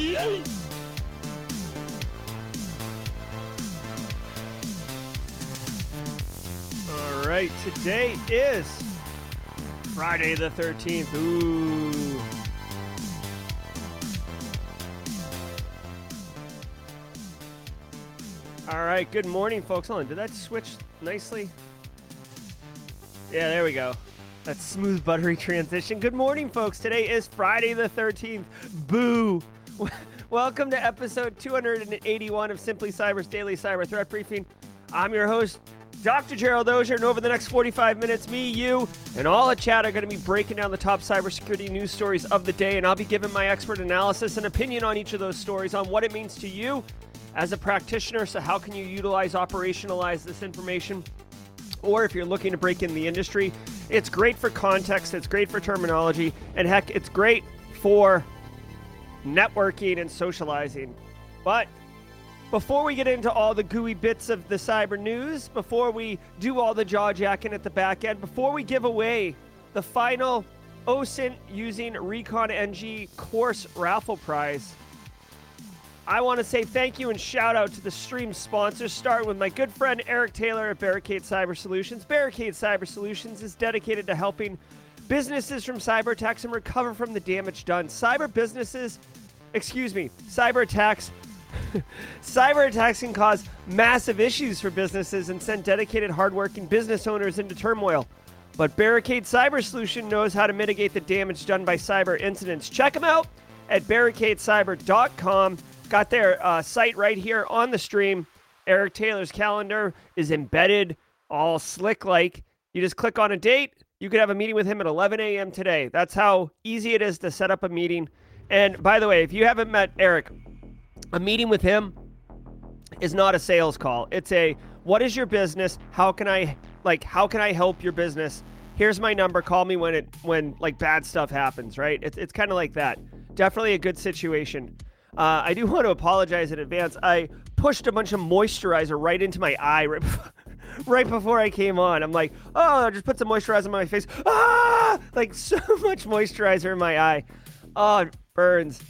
All right, today is Friday the 13th. Ooh. All right, good morning, folks. Hold on, did that switch nicely? Yeah, there we go. That smooth, buttery transition. Good morning, folks. Today is Friday the 13th. Boo. Welcome to episode 281 of Simply Cyber's Daily Cyber Threat Briefing. I'm your host, Dr. Gerald Auger, and over the next 45 minutes, me, you, and all at chat are going to be breaking down the top cybersecurity news stories of the day, and I'll be giving my expert analysis and opinion on each of those stories on what it means to you as a practitioner. So, how can you utilize, operationalize this information? Or if you're looking to break in the industry, it's great for context, it's great for terminology, and heck, it's great for networking and socializing. But before we get into all the gooey bits of the cyber news, before we do all the jaw jacking at the back end, before we give away the final OSINT using Recon NG course raffle prize, I want to say thank you and shout out to the stream sponsors, starting with my good friend Eric Taylor at Barricade Cyber Solutions. Barricade Cyber Solutions is dedicated to helping businesses from cyber attacks and recover from the damage done. Cyber businesses, excuse me, cyber attacks. cyber attacks can cause massive issues for businesses and send dedicated, hardworking business owners into turmoil. But Barricade Cyber Solution knows how to mitigate the damage done by cyber incidents. Check them out at barricadecyber.com. Got their uh, site right here on the stream. Eric Taylor's calendar is embedded, all slick like. You just click on a date. You could have a meeting with him at 11 a.m. today. That's how easy it is to set up a meeting. And by the way, if you haven't met Eric, a meeting with him is not a sales call. It's a what is your business? How can I like how can I help your business? Here's my number. Call me when it when like bad stuff happens, right? It's it's kind of like that. Definitely a good situation. Uh, I do want to apologize in advance. I pushed a bunch of moisturizer right into my eye right before, right before I came on. I'm like, oh, I'll just put some moisturizer on my face. Ah, like so much moisturizer in my eye. Oh, it burns.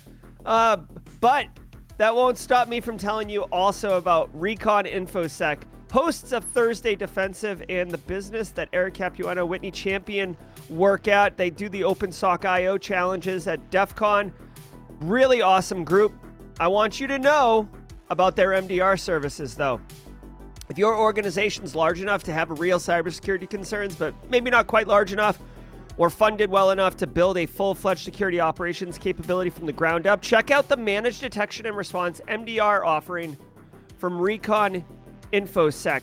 Uh, but that won't stop me from telling you also about Recon InfoSec, hosts of Thursday Defensive and the business that Eric Capuano Whitney Champion work at. They do the OpenSOC IO challenges at DEF CON. Really awesome group. I want you to know about their MDR services, though. If your organization's large enough to have real cybersecurity concerns, but maybe not quite large enough, or funded well enough to build a full fledged security operations capability from the ground up, check out the Managed Detection and Response MDR offering from Recon InfoSec.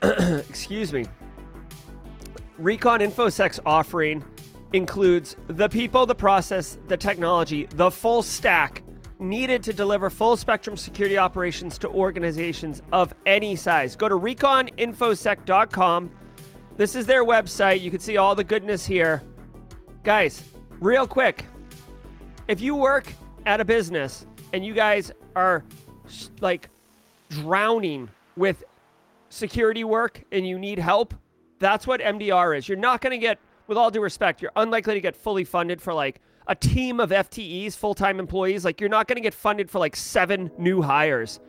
Excuse me. Recon InfoSec's offering includes the people, the process, the technology, the full stack needed to deliver full spectrum security operations to organizations of any size. Go to reconinfosec.com. This is their website. You can see all the goodness here. Guys, real quick, if you work at a business and you guys are like drowning with security work and you need help, that's what MDR is. You're not going to get with all due respect, you're unlikely to get fully funded for like a team of FTEs, full time employees. Like, you're not going to get funded for like seven new hires.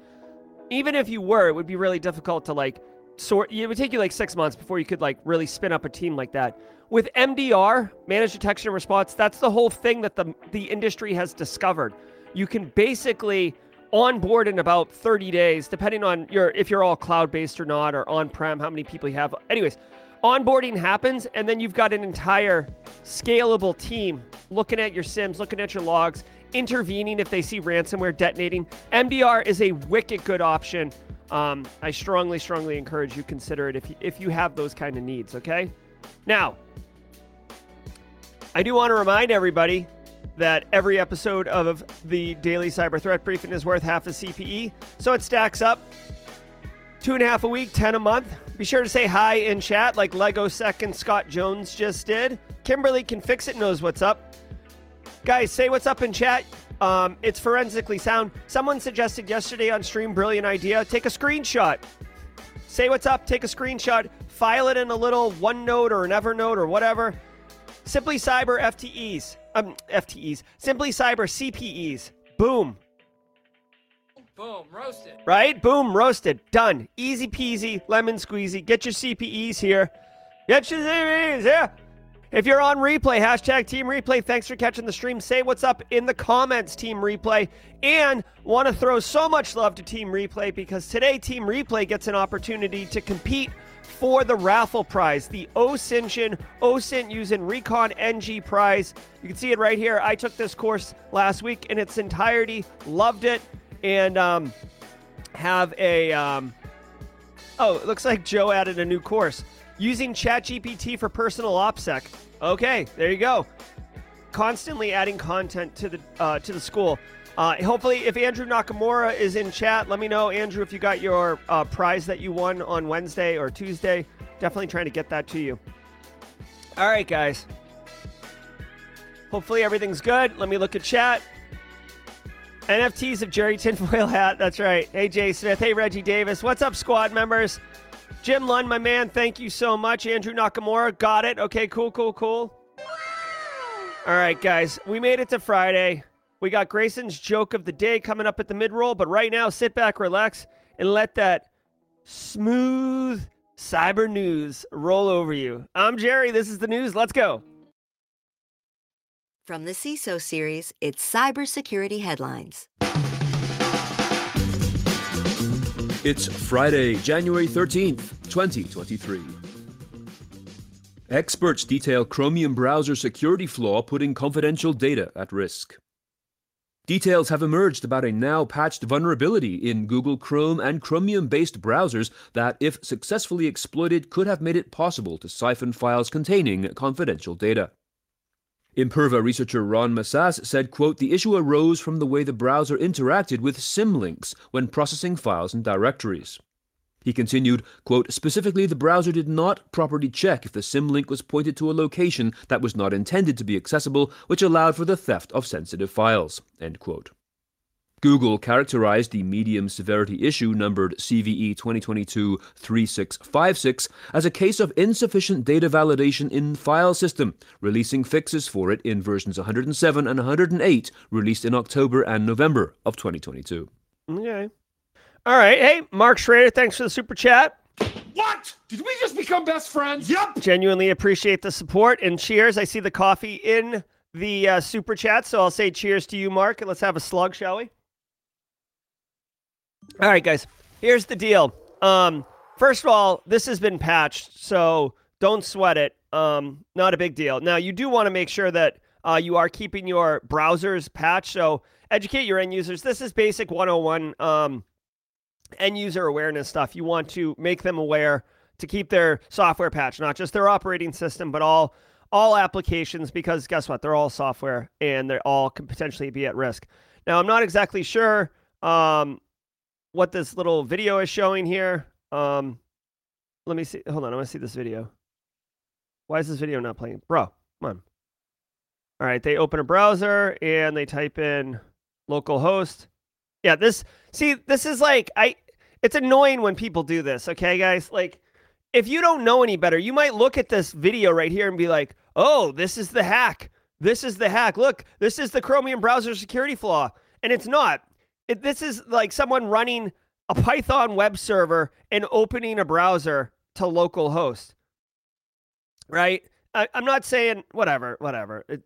Even if you were, it would be really difficult to like sort. It would take you like six months before you could like really spin up a team like that. With MDR, managed detection and response, that's the whole thing that the the industry has discovered. You can basically onboard in about 30 days, depending on your if you're all cloud based or not, or on prem, how many people you have. Anyways, onboarding happens, and then you've got an entire scalable team looking at your SIEMs, looking at your logs, intervening if they see ransomware detonating. MDR is a wicked good option. Um, I strongly, strongly encourage you consider it if you, if you have those kind of needs. Okay. Now, I do want to remind everybody that every episode of the daily cyber threat briefing is worth half a CPE, so it stacks up. Two and a half a week, 10 a month. Be sure to say hi in chat like Lego Second Scott Jones just did. Kimberly can fix it, knows what's up. Guys, say what's up in chat. Um, it's forensically sound. Someone suggested yesterday on stream, brilliant idea. Take a screenshot. Say what's up, take a screenshot, file it in a little OneNote or an Evernote or whatever. Simply Cyber FTEs. um, FTEs, Simply Cyber CPEs. Boom. Boom, roasted. Right? Boom, roasted. Done. Easy peasy, lemon squeezy. Get your CPEs here. Get your CPEs here. If you're on replay, hashtag Team Replay. Thanks for catching the stream. Say what's up in the comments, Team Replay. And want to throw so much love to Team Replay because today Team Replay gets an opportunity to compete for the raffle prize, the OSINTion OSINT using Recon NG prize. You can see it right here. I took this course last week in its entirety, loved it, and um, have a. Um, oh, it looks like Joe added a new course using ChatGPT for personal OPSEC. Okay, there you go. Constantly adding content to the uh, to the school. Uh, hopefully, if Andrew Nakamura is in chat, let me know, Andrew, if you got your uh, prize that you won on Wednesday or Tuesday. Definitely trying to get that to you. All right, guys. Hopefully, everything's good. Let me look at chat. NFTs of Jerry Tinfoil Hat. That's right. Hey, Jay Smith. Hey, Reggie Davis. What's up, squad members? Jim Lund, my man. Thank you so much. Andrew Nakamura. Got it. Okay, cool, cool, cool. All right, guys. We made it to Friday. We got Grayson's joke of the day coming up at the mid roll, but right now, sit back, relax, and let that smooth cyber news roll over you. I'm Jerry. This is the news. Let's go. From the CISO series, it's cybersecurity headlines. It's Friday, January 13th, 2023. Experts detail Chromium browser security flaw putting confidential data at risk. Details have emerged about a now patched vulnerability in Google Chrome and Chromium based browsers that, if successfully exploited, could have made it possible to siphon files containing confidential data. Imperva researcher Ron Massas said, quote, the issue arose from the way the browser interacted with symlinks when processing files and directories. He continued, quote, specifically, the browser did not properly check if the symlink was pointed to a location that was not intended to be accessible, which allowed for the theft of sensitive files, end quote. Google characterized the medium severity issue numbered CVE 2022 3656 as a case of insufficient data validation in file system, releasing fixes for it in versions 107 and 108 released in October and November of 2022. Okay. All right. Hey, Mark Schrader, thanks for the super chat. What? Did we just become best friends? Yep. Genuinely appreciate the support and cheers. I see the coffee in the uh, super chat, so I'll say cheers to you, Mark, and let's have a slug, shall we? All right, guys. Here's the deal. Um, first of all, this has been patched, so don't sweat it. Um, not a big deal. Now, you do want to make sure that uh, you are keeping your browsers patched. So educate your end users. This is basic 101 um, end user awareness stuff. You want to make them aware to keep their software patched, not just their operating system, but all all applications. Because guess what? They're all software, and they all could potentially be at risk. Now, I'm not exactly sure. Um, what this little video is showing here. Um, let me see. Hold on. I want to see this video. Why is this video not playing? Bro, come on. All right. They open a browser and they type in localhost. Yeah, this, see, this is like, I, it's annoying when people do this. Okay, guys? Like, if you don't know any better, you might look at this video right here and be like, oh, this is the hack. This is the hack. Look, this is the Chromium browser security flaw. And it's not. It, this is like someone running a Python web server and opening a browser to localhost. Right? I, am not saying whatever, whatever. It,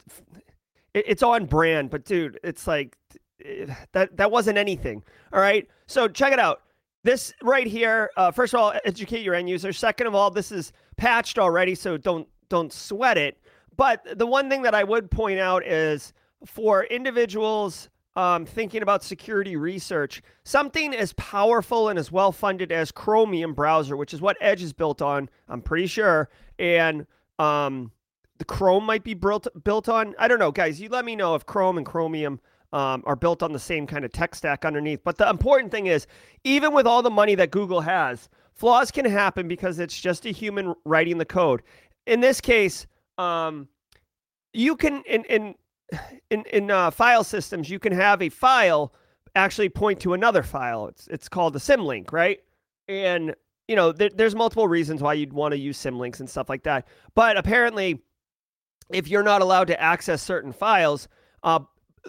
it, it's on brand, but dude, it's like it, that that wasn't anything. All right. So check it out. This right here. Uh, first of all, educate your end users. Second of all, this is patched already, so don't don't sweat it. But the one thing that I would point out is for individuals um, thinking about security research, something as powerful and as well funded as Chromium browser, which is what Edge is built on, I'm pretty sure, and um, the Chrome might be built built on. I don't know, guys. You let me know if Chrome and Chromium um, are built on the same kind of tech stack underneath. But the important thing is, even with all the money that Google has, flaws can happen because it's just a human writing the code. In this case, um, you can in in in in uh, file systems, you can have a file actually point to another file. It's it's called a symlink, right? And you know, there, there's multiple reasons why you'd want to use symlinks and stuff like that. But apparently, if you're not allowed to access certain files, uh,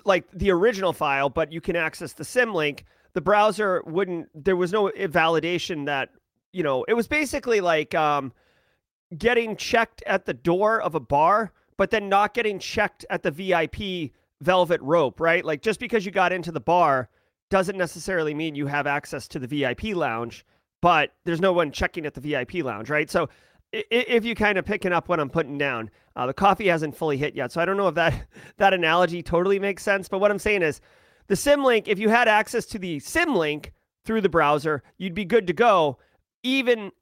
like the original file, but you can access the symlink, the browser wouldn't. There was no validation that you know. It was basically like um, getting checked at the door of a bar, but then not getting checked at the VIP velvet rope, right? Like just because you got into the bar doesn't necessarily mean you have access to the VIP lounge, but there's no one checking at the VIP lounge, right? So if you kind of picking up what I'm putting down, uh, the coffee hasn't fully hit yet. So I don't know if that that analogy totally makes sense. But what I'm saying is, the Symlink, if you had access to the Symlink through the browser, you'd be good to go, even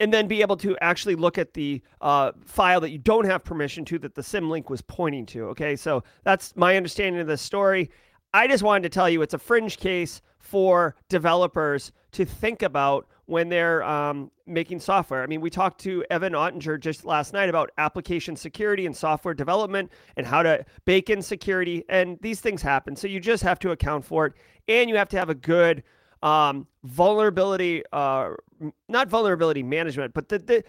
and then be able to actually look at the uh, file that you don't have permission to that the Symlink was pointing to. Okay, so that's my understanding of the story. I just wanted to tell you it's a fringe case for developers to think about when they're um, making software. I mean, we talked to Evan Ottinger just last night about application security and software development and how to bake in security, and these things happen. So you just have to account for it, and you have to have a good um, vulnerability, uh, not vulnerability management, but the, the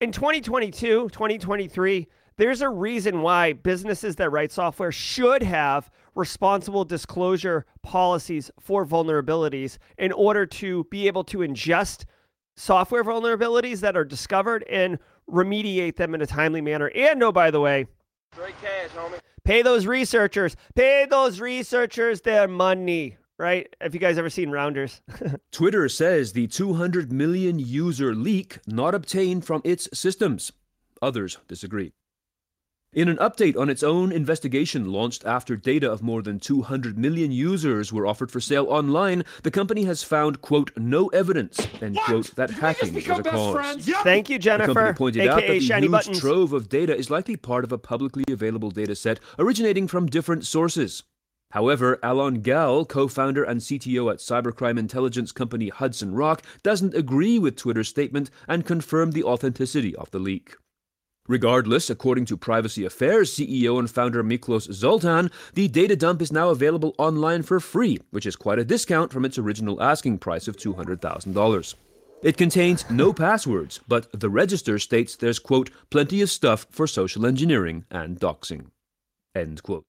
in 2022, 2023 there's a reason why businesses that write software should have responsible disclosure policies for vulnerabilities in order to be able to ingest software vulnerabilities that are discovered and remediate them in a timely manner. And oh, by the way, cash, pay those researchers, pay those researchers their money. Right? Have you guys ever seen Rounders? Twitter says the 200 million user leak not obtained from its systems. Others disagree. In an update on its own investigation launched after data of more than 200 million users were offered for sale online, the company has found, quote, no evidence, end what? quote, that Did hacking was a cause. Yep. Thank you, Jennifer. The company pointed AKA out that the Shiny huge buttons. trove of data is likely part of a publicly available data set originating from different sources. However, Alon Gal, co-founder and CTO at cybercrime intelligence company Hudson Rock, doesn't agree with Twitter's statement and confirmed the authenticity of the leak. Regardless, according to Privacy Affairs CEO and founder Miklos Zoltan, the data dump is now available online for free, which is quite a discount from its original asking price of $200,000. It contains no passwords, but the register states there's, quote, plenty of stuff for social engineering and doxing. End quote.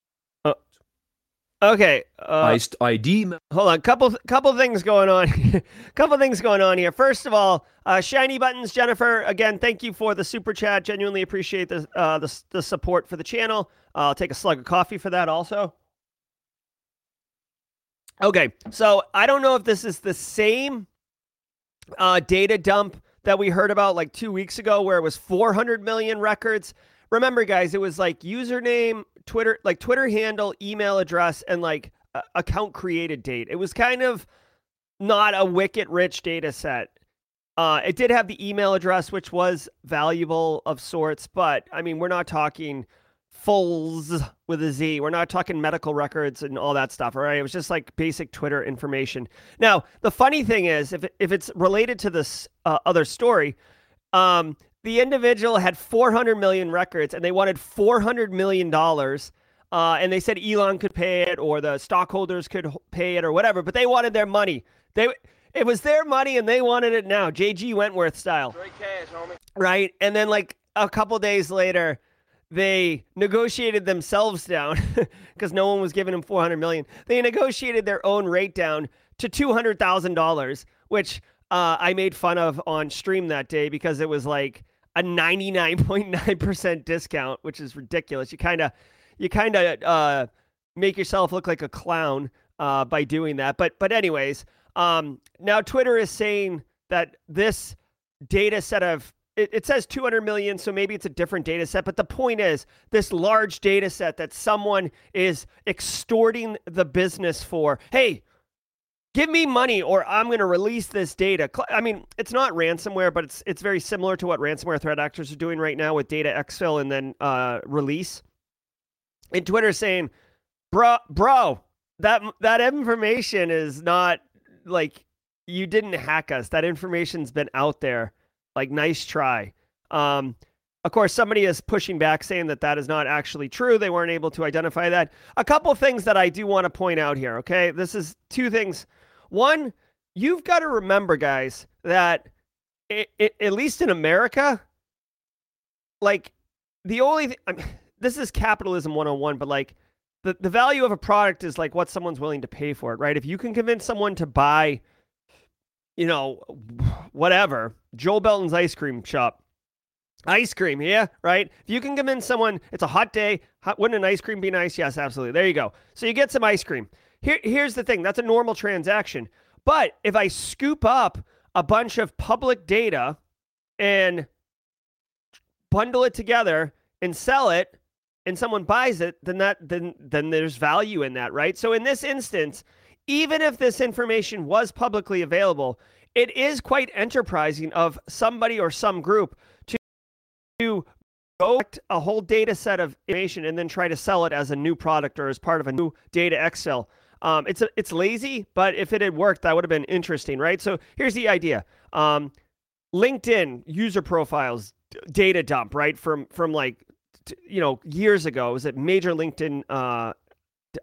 Okay. Uh, Iced ID. Hold on. Couple couple things going on. couple things going on here. First of all, uh, shiny buttons, Jennifer. Again, thank you for the super chat. Genuinely appreciate the uh, the, the support for the channel. Uh, I'll take a slug of coffee for that also. Okay, so I don't know if this is the same uh, data dump that we heard about like two weeks ago, where it was 400 million records. Remember, guys, it was like username, Twitter, like Twitter handle, email address, and like uh, account created date. It was kind of not a wicked rich data set. Uh, it did have the email address, which was valuable of sorts, but I mean, we're not talking fullz with a Z. We're not talking medical records and all that stuff, all right? It was just like basic Twitter information. Now, the funny thing is, if, if it's related to this uh, other story, um, the individual had 400 million records and they wanted 400 million dollars uh, and they said Elon could pay it or the stockholders could pay it or whatever, but they wanted their money. They it was their money and they wanted it now, JG Wentworth style. Cash, right? And then like a couple days later, they negotiated themselves down because no one was giving them 400 million. They negotiated their own rate down to $200,000, which uh, I made fun of on stream that day because it was like a 99.9% discount, which is ridiculous. You kind of you kind of uh, make yourself look like a clown uh, by doing that. But but anyways, um, now Twitter is saying that this data set of it, says 200 million, so maybe it's a different data set. But the point is, this large data set that someone is extorting the business for. Hey, give me money or I'm going to release this data. I mean, it's not ransomware, but it's it's very similar to what ransomware threat actors are doing right now with data exfil and then uh, release. And Twitter saying, "Bro, bro, that that information is not like you didn't hack us. That information's been out there. Like, nice try." Um, of course, somebody is pushing back saying that that is not actually true. They weren't able to identify that. A couple things that I do want to point out here, okay? This is two things one, you've got to remember, guys, that it, it, at least in America, like the only th- I mean, this is capitalism 101, but like the, the value of a product is like what someone's willing to pay for it, right? If you can convince someone to buy, you know, whatever, Joel Belton's ice cream shop, ice cream, yeah, right? If you can convince someone it's a hot day, hot, wouldn't an ice cream be nice? Yes, absolutely. There you go. So you get some ice cream. Here, here's the thing that's a normal transaction. But if I scoop up a bunch of public data and bundle it together and sell it, and someone buys it, then that then then there's value in that, right? So in this instance, even if this information was publicly available, it is quite enterprising of somebody or some group to, to go a whole data set of information and then try to sell it as a new product or as part of a new data Excel. Um, it's a, it's lazy, but if it had worked, that would have been interesting, right? So here's the idea: um, LinkedIn user profiles data dump, right? From from like you know years ago. It was a major LinkedIn uh,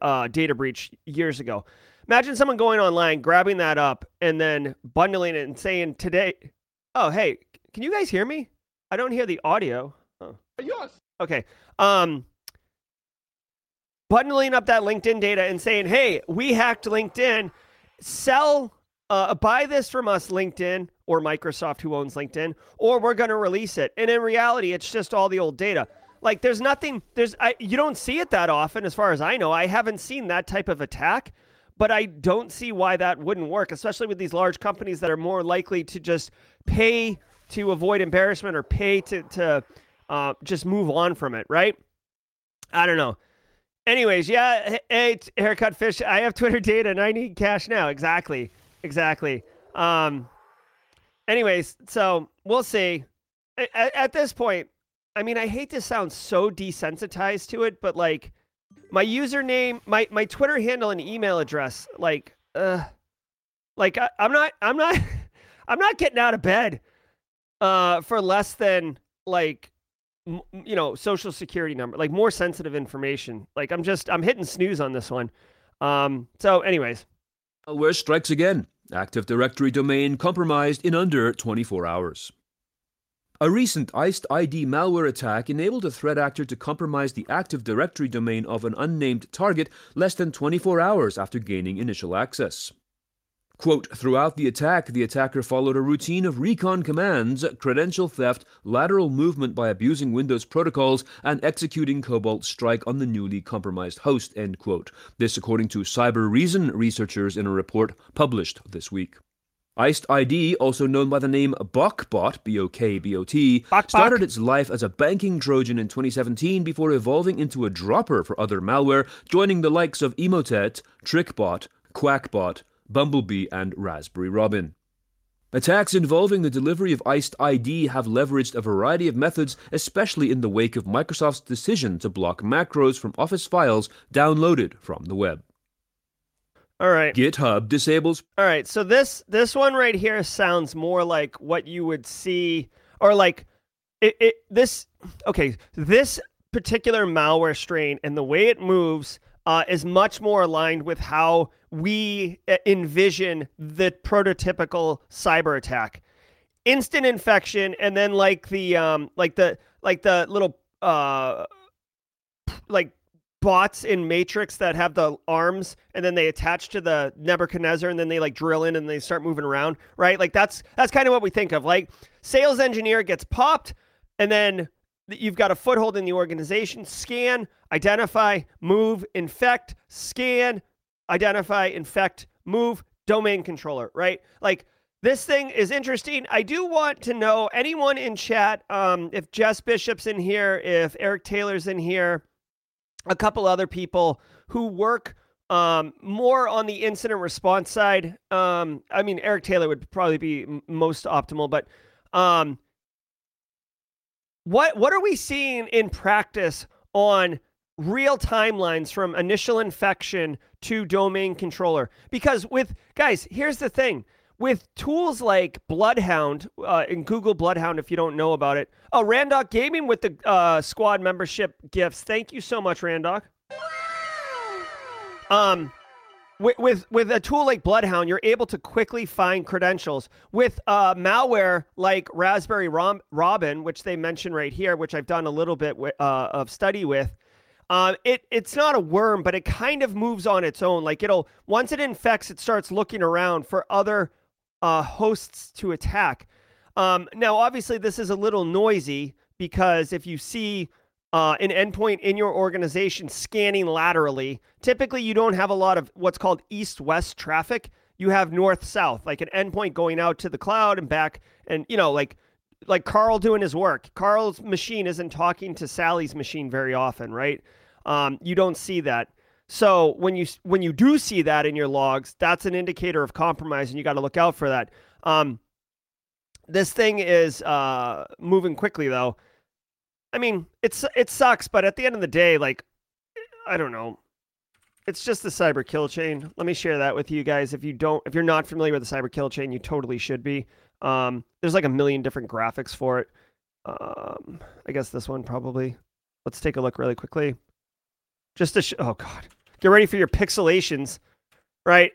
uh, data breach years ago. Imagine someone going online, grabbing that up, and then bundling it and saying today, "Oh, hey, can you guys hear me? I don't hear the audio." Oh. Yes. Okay. Um, bundling up that LinkedIn data and saying, "Hey, we hacked LinkedIn. Sell, uh, buy this from us, LinkedIn or Microsoft, who owns LinkedIn, or we're going to release it." And in reality, it's just all the old data. Like, there's nothing. There's I, you don't see it that often, as far as I know. I haven't seen that type of attack. But I don't see why that wouldn't work, especially with these large companies that are more likely to just pay to avoid embarrassment or pay to to uh, just move on from it, right? I don't know. Anyways, yeah, hey, haircut fish. I have Twitter data and I need cash now. Exactly, exactly. Um. Anyways, so we'll see. At, at this point, I mean, I hate to sound so desensitized to it, but like, my username, my my Twitter handle, and email address, like, uh, like I, I'm not, I'm not, I'm not getting out of bed, uh, for less than like you know, social security number, like more sensitive information. Like I'm just I'm hitting snooze on this one. Um, so, anyways, malware strikes again. Active Directory domain compromised in under 24 hours. A recent Iced ID malware attack enabled a threat actor to compromise the Active Directory domain of an unnamed target less than 24 hours after gaining initial access. Quote, throughout the attack, the attacker followed a routine of recon commands, credential theft, lateral movement by abusing Windows protocols, and executing Cobalt Strike on the newly compromised host, end quote. This according to Cybereason researchers in a report published this week. Iced ID, also known by the name BokBot, B-O-K-B-O-T, started its life as a banking Trojan in 2017 before evolving into a dropper for other malware, joining the likes of Emotet, TrickBot, QakBot, Bumblebee, and Raspberry Robin. Attacks involving the delivery of Iced ID have leveraged a variety of methods, especially in the wake of Microsoft's decision to block macros from Office files downloaded from the web. All right. GitHub disables. All right. So this this one right here sounds more like what you would see, or like it. it this okay. This particular malware strain and the way it moves uh, is much more aligned with how we uh, envision the prototypical cyber attack. Instant infection and then like the um like the like the little uh like bots in matrix that have the arms and then they attach to the nebuchadnezzar and then they like drill in and they start moving around right? Like that's that's kind of what we think of. Like sales engineer gets popped and then you've got a foothold in the organization scan identify move infect scan identify, infect, move, domain controller, right? Like this thing is interesting. I do want to know anyone in chat, um, if Jess Bishop's in here, if Eric Taylor's in here, a couple other people who work um, more on the incident response side. Um, I mean, Eric Taylor would probably be m- most optimal, but um, what what are we seeing in practice on real timelines from initial infection to domain controller. Because with guys, here's the thing with tools like Bloodhound uh, and Google Bloodhound, if you don't know about it. Oh, Randoc Gaming with the uh, squad membership gifts. Thank you so much, Randoc. Um, with, with with a tool like Bloodhound, you're able to quickly find credentials. With uh, malware like Raspberry Rom- Robin, which they mention right here, which I've done a little bit with, uh, of study with, uh, it it's not a worm, but it kind of moves on its own. Like it'll once it infects, it starts looking around for other uh, hosts to attack. Um, now, obviously, this is a little noisy because if you see uh, an endpoint in your organization scanning laterally, typically you don't have a lot of what's called east west traffic. You have north south, like an endpoint going out to the cloud and back, and you know, like like Carl doing his work. Carl's machine isn't talking to Sally's machine very often, right? Um, you don't see that. So when you when you do see that in your logs, that's an indicator of compromise, and you got to look out for that. Um, this thing is uh, moving quickly, though. I mean, it's it sucks, but at the end of the day, like, I don't know. It's just the cyber kill chain. Let me share that with you guys. If you don't, if you're not familiar with the cyber kill chain, you totally should be. Um, there's like a million different graphics for it. Um, I guess this one probably. Let's take a look really quickly. Just to sh- oh god, get ready for your pixelations, right?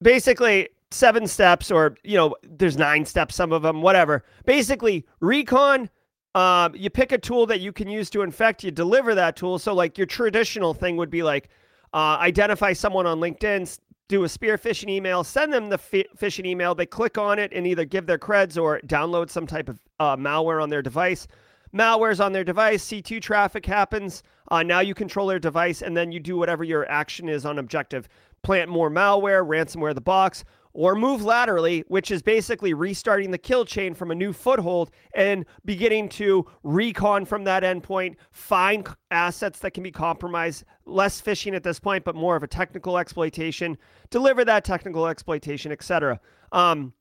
Basically, seven steps, or you know, there's nine steps, some of them, whatever. Basically, recon um, you pick a tool that you can use to infect, you deliver that tool. So, like, your traditional thing would be like uh, identify someone on LinkedIn, do a spear phishing email, send them the f- phishing email. They click on it and either give their creds or download some type of uh, malware on their device. Malware's on their device, C2 traffic happens. Uh, now you control their device, and then you do whatever your action is on objective. Plant more malware, ransomware the box, or move laterally, which is basically restarting the kill chain from a new foothold and beginning to recon from that endpoint, find assets that can be compromised, less phishing at this point, but more of a technical exploitation, deliver that technical exploitation, etc. Um,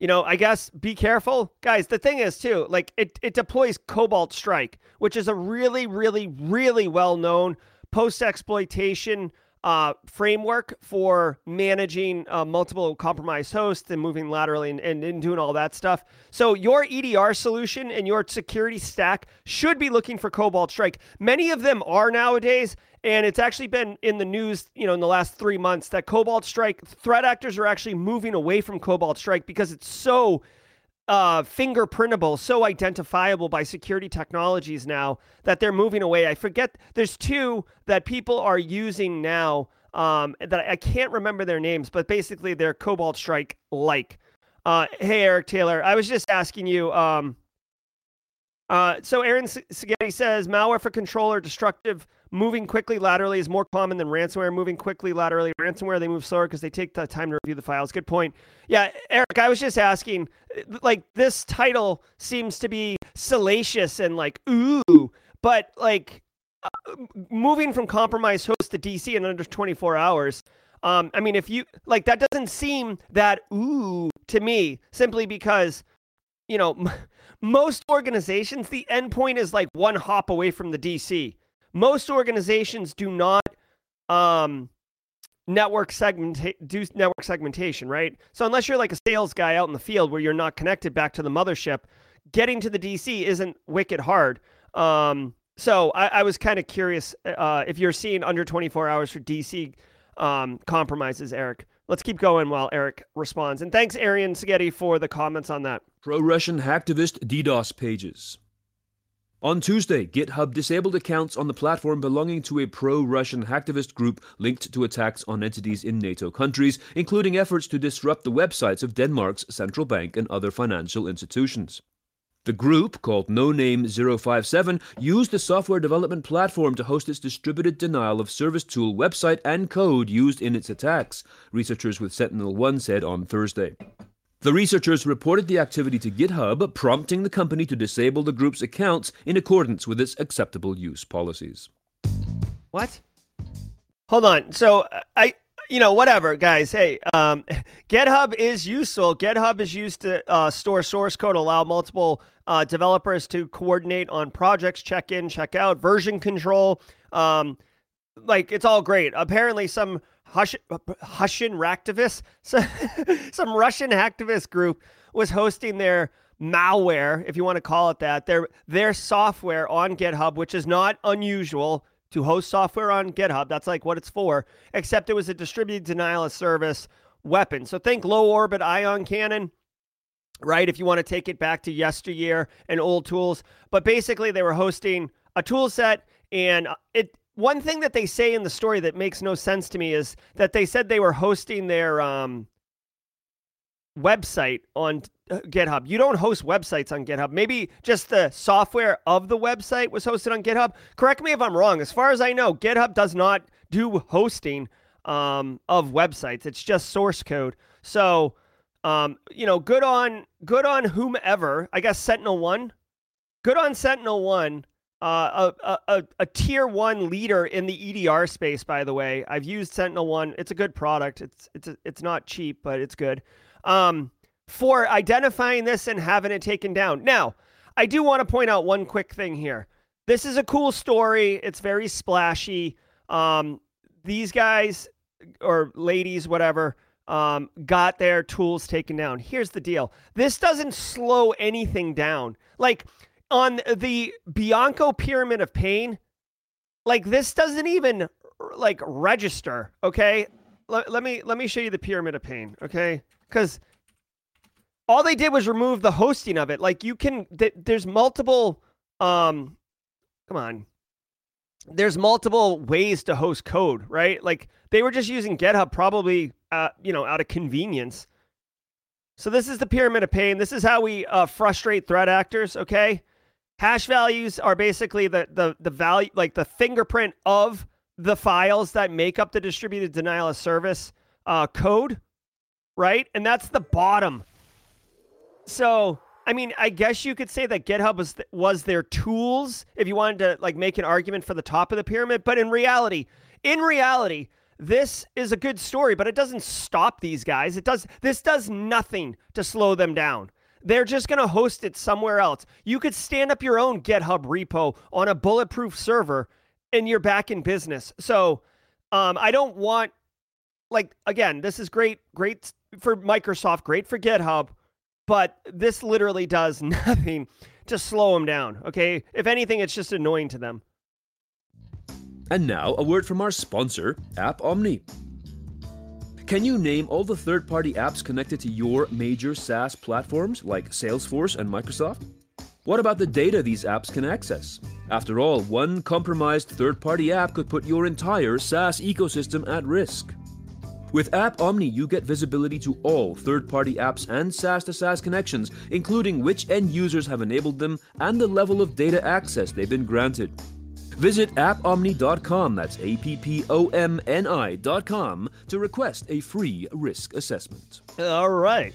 you know, I guess be careful. Guys, the thing is too, like it, it deploys Cobalt Strike, which is a really, really, really well known post exploitation uh, framework for managing uh, multiple compromised hosts and moving laterally and, and, and, doing all that stuff. So your EDR solution and your security stack should be looking for Cobalt Strike. Many of them are nowadays, and it's actually been in the news, you know, in the last three months that Cobalt Strike threat actors are actually moving away from Cobalt Strike because it's so uh, fingerprintable, so identifiable by security technologies now that they're moving away. I forget there's two that people are using now um, that I can't remember their names, but basically they're Cobalt Strike like. Uh, hey, Eric Taylor, I was just asking you. Um, uh, so Aaron Saghetti says malware for controller destructive moving quickly laterally is more common than ransomware moving quickly laterally. Ransomware, they move slower because they take the time to review the files. Good point. Yeah, Eric, I was just asking, like, this title seems to be salacious and like, ooh, but like, uh, moving from compromised host to DC in under 24 hours. Um, I mean, if you like, that doesn't seem that ooh to me, simply because, you know, most organizations, the endpoint is like one hop away from the DC most organizations do not um, network segment do network segmentation, right? So unless you're like a sales guy out in the field where you're not connected back to the mothership, getting to the DC isn't wicked hard. Um, so I, I was kind of curious uh, if you're seeing under 24 hours for DC um, compromises, Eric. Let's keep going while Eric responds. And thanks, Arian Saghetti, for the comments on that. Pro Russian hacktivist DDoS pages. On Tuesday, GitHub disabled accounts on the platform belonging to a pro Russian hacktivist group linked to attacks on entities in NATO countries, including efforts to disrupt the websites of Denmark's central bank and other financial institutions. The group, called No Name 057, used the software development platform to host its distributed denial of service tool website and code used in its attacks, researchers with Sentinel One said on Thursday. The researchers reported the activity to GitHub, prompting the company to disable the group's accounts in accordance with its acceptable use policies. What? Hold on. So uh, I, you know, whatever, guys. Hey, um, GitHub is useful. GitHub is used to uh, store source code, allow multiple uh, developers to coordinate on projects, check in, check out, version control. Um, like it's all great. Apparently, some Hush, Russian hacktivist, some Russian hacktivist group was hosting their malware, if you want to call it that, their their software on GitHub, which is not unusual to host software on GitHub. That's like what it's for, except it was a distributed denial of service weapon. So think low orbit ion cannon, right? If you want to take it back to yesteryear and old tools. But basically, they were hosting a tool set, and it. One thing that they say in the story that makes no sense to me is that they said they were hosting their um, website on uh, GitHub. You don't host websites on GitHub. Maybe just the software of the website was hosted on GitHub. Correct me if I'm wrong. As far as I know, GitHub does not do hosting um, of websites. It's just source code. So, um, you know, good on good on whomever. I guess Sentinel One. Good on Sentinel One. Uh, a, a, a tier one leader in the EDR space, by the way. I've used Sentinel One. It's a good product. It's it's it's not cheap, but it's good um, for identifying this and having it taken down. Now, I do want to point out one quick thing here. This is a cool story. It's very splashy. Um, these guys or ladies, whatever, um, got their tools taken down. Here's the deal this doesn't slow anything down. Like on the Bianco Pyramid of Pain, like this doesn't even like register. Okay. Let, let me let me show you the Pyramid of Pain. Okay because all they did was remove the hosting of it. Like you can, th- there's multiple. Um, come on, there's multiple ways to host code, right? Like they were just using GitHub, probably, uh, you know, out of convenience. So this is the pyramid of pain. This is how we uh, frustrate threat actors. Okay, hash values are basically the the the value, like the fingerprint of the files that make up the distributed denial of service uh, code right? And that's the bottom. So, I mean, I guess you could say that GitHub was th- was their tools if you wanted to like make an argument for the top of the pyramid, but in reality, in reality, this is a good story, but it doesn't stop these guys. It does this does nothing to slow them down. They're just going to host it somewhere else. You could stand up your own GitHub repo on a bulletproof server and you're back in business. So, um, I don't want like again, this is great great for Microsoft, great for GitHub, but this literally does nothing to slow them down. Okay. If anything, it's just annoying to them. And now, a word from our sponsor, App Omni. Can you name all the third party apps connected to your major SaaS platforms like Salesforce and Microsoft? What about the data these apps can access? After all, one compromised third party app could put your entire SaaS ecosystem at risk. With App Omni, you get visibility to all third party apps and SaaS to SaaS connections, including which end users have enabled them and the level of data access they've been granted. Visit appomni.com, that's A P P O M N I.com, to request a free risk assessment. All right.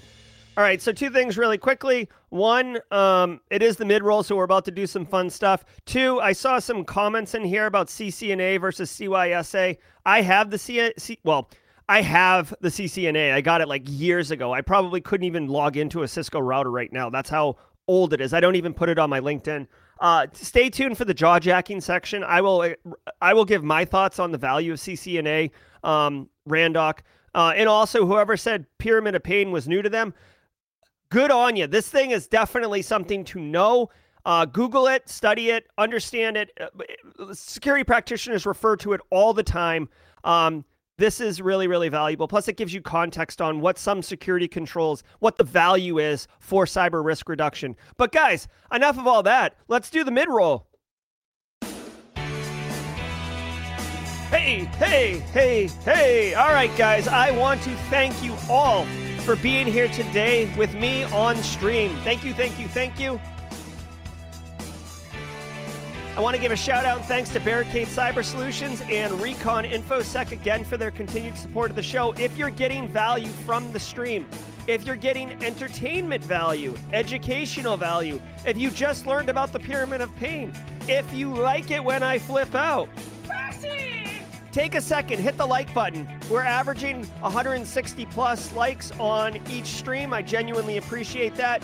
All right, so two things really quickly. One, um, it is the mid roll, so we're about to do some fun stuff. Two, I saw some comments in here about CCNA versus CYSA. I have the C, C well, I have the CCNA. I got it like years ago. I probably couldn't even log into a Cisco router right now. That's how old it is. I don't even put it on my LinkedIn. Uh, stay tuned for the jaw jacking section. I will I will give my thoughts on the value of CCNA, um, Randoc, uh, and also whoever said Pyramid of Pain was new to them. Good on you. This thing is definitely something to know. Uh, Google it, study it, understand it. Uh, security practitioners refer to it all the time. Um, this is really, really valuable. Plus, it gives you context on what some security controls, what the value is for cyber risk reduction. But, guys, enough of all that. Let's do the mid roll. Hey, hey, hey, hey. All right, guys, I want to thank you all for being here today with me on stream. Thank you, thank you, thank you. I want to give a shout out and thanks to Barricade Cyber Solutions and Recon InfoSec again for their continued support of the show. If you're getting value from the stream, if you're getting entertainment value, educational value, if you just learned about the Pyramid of Pain, if you like it when I flip out, take a second, hit the like button. We're averaging 160 plus likes on each stream. I genuinely appreciate that.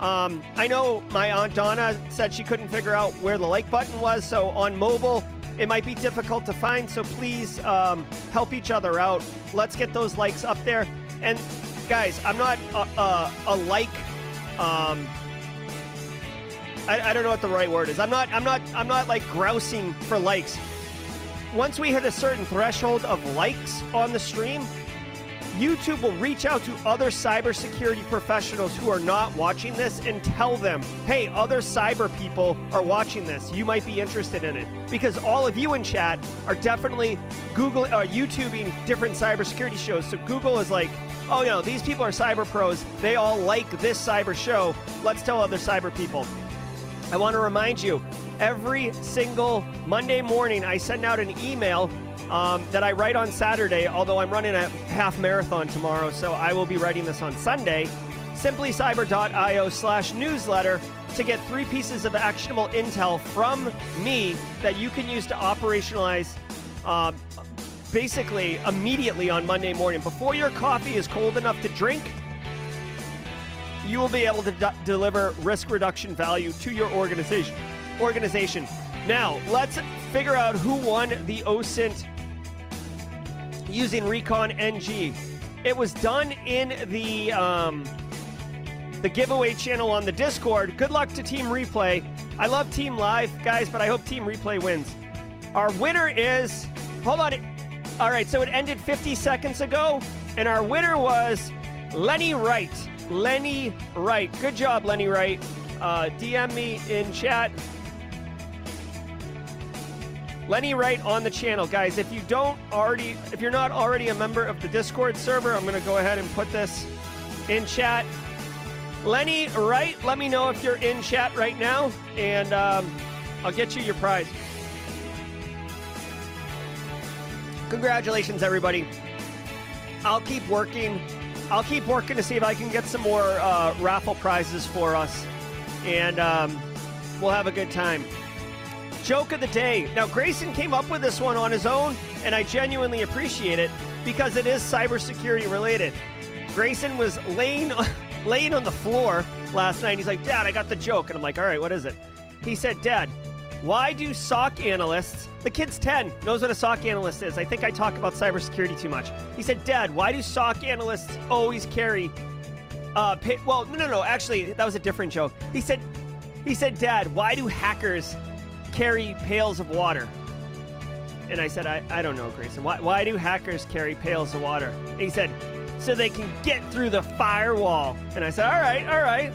Um, I know my Aunt Donna said she couldn't figure out where the like button was, so on mobile, it might be difficult to find. So please um, help each other out. Let's get those likes up there. And guys, I'm not a, a, a like. Um, I, I don't know what the right word is. I'm not. I'm not. I'm not like grousing for likes. once we hit a certain threshold of likes on the stream, YouTube will reach out to other cybersecurity professionals who are not watching this and tell them, hey, other cyber people are watching this. You might be interested in it. Because all of you in chat are definitely Google, uh, YouTubing different cybersecurity shows. So Google is like, oh, no, these people are cyber pros. They all like this cyber show. Let's tell other cyber people. I want to remind you every single Monday morning, I send out an email um, that I write on Saturday, although I'm running a half marathon tomorrow, so I will be writing this on Sunday. Simplycyber.io slash newsletter to get three pieces of actionable intel from me that you can use to operationalize uh, basically immediately on Monday morning. Before your coffee is cold enough to drink, you will be able to d- deliver risk reduction value to your organization. Organization. Now, let's figure out who won the OSINT using Recon NG. It was done in the um, the giveaway channel on the Discord. Good luck to Team Replay. I love Team Live, guys, but I hope Team Replay wins. Our winner is. Hold on. All right, so it ended 50 seconds ago, and our winner was Lenny Wright. Lenny Wright. Good job, Lenny Wright. Uh, DM me in chat. Lenny Wright on the channel, guys. If you don't already, if you're not already a member of the Discord server, I'm going to go ahead and put this in chat. Lenny Wright, let me know if you're in chat right now, and um, I'll get you your prize. Congratulations, everybody. I'll keep working. I'll keep working to see if I can get some more uh, raffle prizes for us, and um, we'll have a good time. Joke of the day. Now, Grayson came up with this one on his own, and I genuinely appreciate it because it is cybersecurity related. Grayson was laying, laying on the floor last night. He's like, Dad, I got the joke. And I'm like, All right, what is it? He said, Dad, why do SOC analysts, the kid's 10, knows what a SOC analyst is. I think I talk about cybersecurity too much. He said, Dad, why do SOC analysts always carry, uh, pay, well, no, no, no, actually, that was a different joke. He said, he said, Dad, why do hackers carry pails of water? And I said, I, I don't know, Grayson. Why, why do hackers carry pails of water? And he said, so they can get through the firewall. And I said, all right, all right.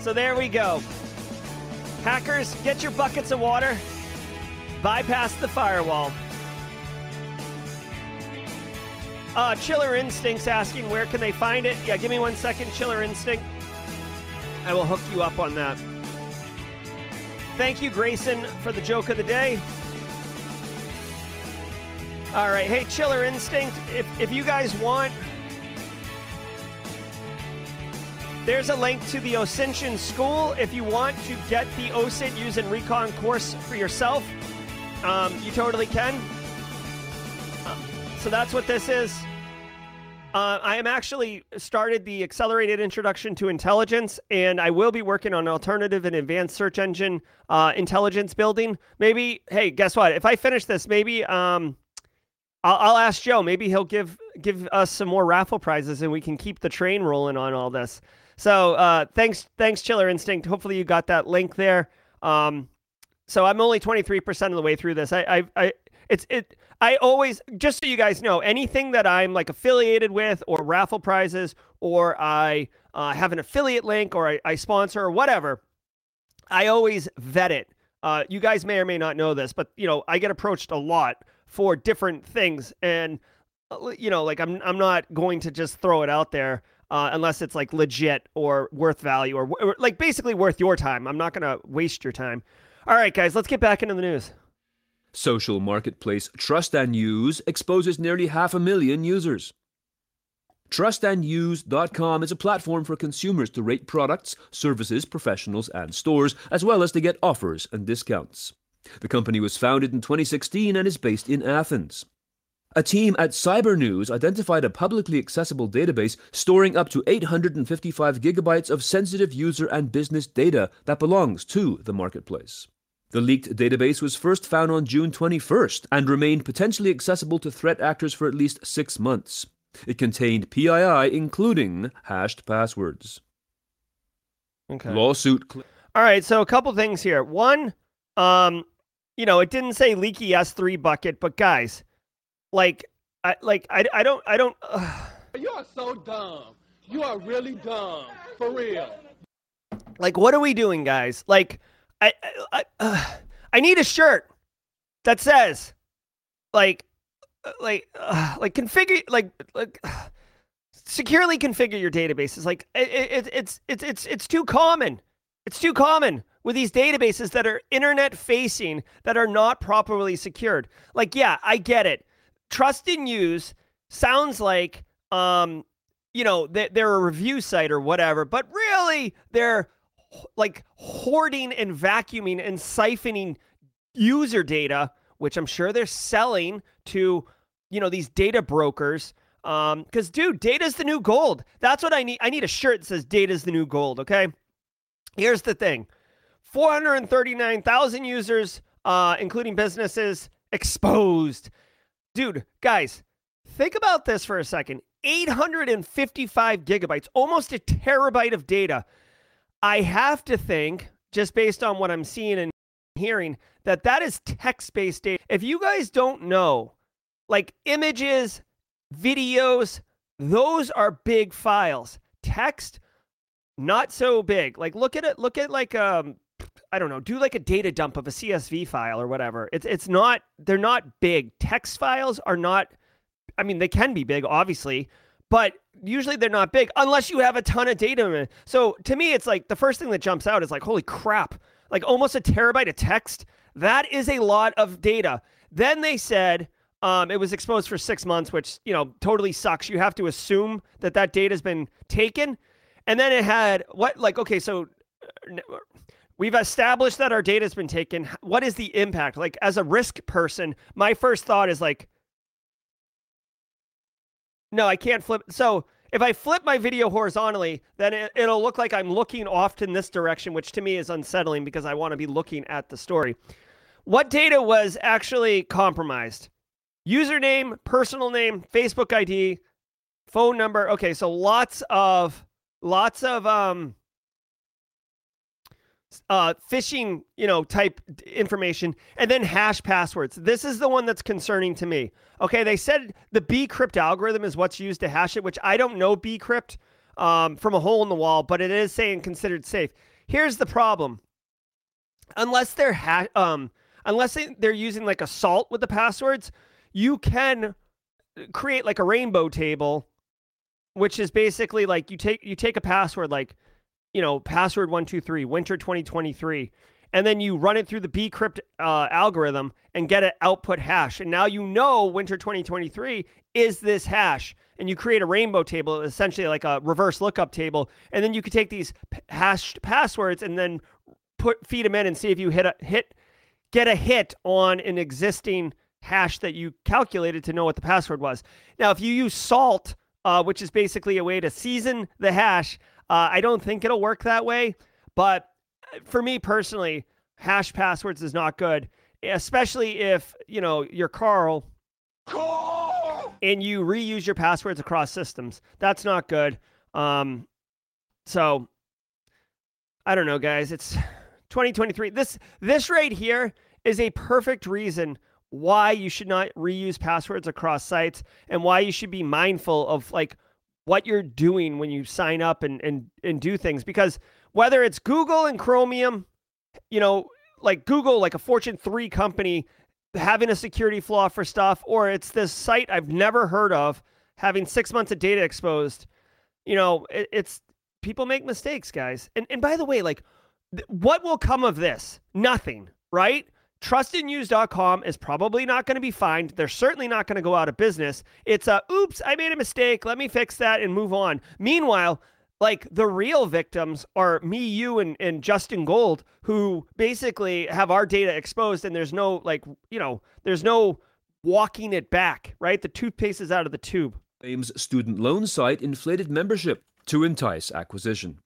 So there we go. Hackers, get your buckets of water, bypass the firewall. Uh, Chiller Instinct's asking where can they find it? Yeah, give me one second, Chiller Instinct. I will hook you up on that. Thank you, Grayson, for the joke of the day. All right, hey, Chiller Instinct, if, if you guys want, there's a link to the OSINTion School. If you want to get the OSINT using Recon course for yourself, um, you totally can. Uh, so that's what this is. Uh, I am actually started the accelerated introduction to intelligence, and I will be working on alternative and advanced search engine uh, intelligence building. Maybe, hey, guess what? If I finish this, maybe um, I'll, I'll ask Joe. Maybe he'll give give us some more raffle prizes, and we can keep the train rolling on all this. So uh, thanks, thanks, Chiller Instinct. Hopefully you got that link there. Um, so I'm only 23% of the way through this. I, I, I it's it. I always, just so you guys know, anything that I'm like affiliated with, or raffle prizes, or I uh, have an affiliate link, or I, I sponsor, or whatever, I always vet it. Uh, you guys may or may not know this, but you know I get approached a lot for different things, and uh, you know, like I'm I'm not going to just throw it out there uh, unless it's like legit or worth value or, or like basically worth your time. I'm not going to waste your time. All right, guys, let's get back into the news. Social marketplace Trust and Use exposes nearly half a million users. TrustandUse.com is a platform for consumers to rate products, services, professionals, and stores, as well as to get offers and discounts. The company was founded in 2016 and is based in Athens. A team at Cybernews identified a publicly accessible database storing up to 855 gigabytes of sensitive user and business data that belongs to the marketplace. The leaked database was first found on June 21st and remained potentially accessible to threat actors for at least six months. It contained PII, including hashed passwords. Okay. Lawsuit. All right, so a couple things here. One, um, you know, it didn't say leaky S3 bucket, but guys, like, I like I, I don't I don't. Uh, You are so dumb. You are really dumb. For real. like, what are we doing, guys? Like, I I, uh, I need a shirt that says, like, uh, like uh, like configure like like. Uh, securely configure your databases. Like it, it, it's it's it's it's too common. It's too common with these databases that are internet facing that are not properly secured. Like yeah i get it. Trust in use sounds like um you know they, they're a review site or whatever but really they're like hoarding and vacuuming and siphoning user data which i'm sure they're selling to you know these data brokers um because dude data's the new gold. That's what i need. I need a shirt that says data's the new gold okay? Here's the thing. 439000 users uh including businesses exposed. Dude guys think about this for a second. 855 gigabytes almost a terabyte of data i have to think just based on what i'm seeing and hearing that that is text-based data. If you guys don't know like images videos those are big files. Text not so big. Like look at it look at like um i don't know do like a data dump of a csv file or whatever. It's it's not they're not big. Text files are not i mean they can be big obviously but usually they're not big unless you have a ton of data so to me it's like the first thing that jumps out is like holy crap like almost a terabyte of text that is a lot of data then they said um, it was exposed for six months, which you know totally sucks. You have to assume that that data has been taken, and then it had what like okay, so we've established that our data has been taken. What is the impact? Like as a risk person, my first thought is like, no, I can't flip. So if I flip my video horizontally, then it, it'll look like I'm looking off in this direction, which to me is unsettling because I want to be looking at the story. What data was actually compromised? username, personal name, Facebook ID, phone number. Okay, so lots of lots of um uh phishing, you know, type information and then hash passwords. This is the one that's concerning to me. Okay, they said the bcrypt algorithm is what's used to hash it, which I don't know bcrypt um from a hole in the wall, but it is saying considered safe. Here's the problem. Unless they're ha- um unless they, they're using like a salt with the passwords, you can create like a rainbow table which is basically like you take you take a password like you know password 123 winter 2023 and then you run it through the bcrypt uh, algorithm and get an output hash. And now you know winter 2023 is this hash. And you create a rainbow table essentially like a reverse lookup table. And then you could take these hashed passwords and then put feed them in and see if you hit a hit get a hit on an existing hash that you calculated to know what the password was. Now, if you use salt, uh, which is basically a way to season the hash, uh, I don't think it'll work that way. But uh, for me personally, hash passwords is not good, especially if you know you're Carl and you reuse your passwords across systems. That's not good. Um, so I don't know, guys. It's 2023. This this right here is a perfect reason why you should not reuse passwords across sites and why you should be mindful of like what you're doing when you sign up and and and do things because whether it's Google and Chromium, you know, like Google like a Fortune 3 company having a security flaw for stuff or it's this site I've never heard of having 6 months of data exposed, you know, it, it's people make mistakes, guys. And and by the way, like th- what will come of this? Nothing, right? trustednews.com is probably not going to be fined. They're certainly not going to go out of business. It's a oops, I made a mistake. Let me fix that and move on. Meanwhile, like the real victims are me, you, and, and Justin Gold, who basically have our data exposed, and there's no like, you know, there's no walking it back, right? The toothpaste is out of the tube. Claims student loan site inflated membership to entice acquisition.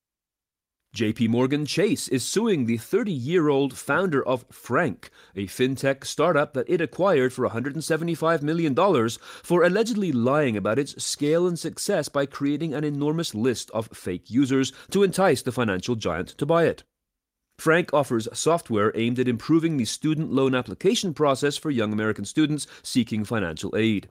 JP Morgan Chase is suing the 30 year old founder of Frank, a fintech startup that it acquired for $175 million for allegedly lying about its scale and success by creating an enormous list of fake users to entice the financial giant to buy it. Frank offers software aimed at improving the student loan application process for young American students seeking financial aid.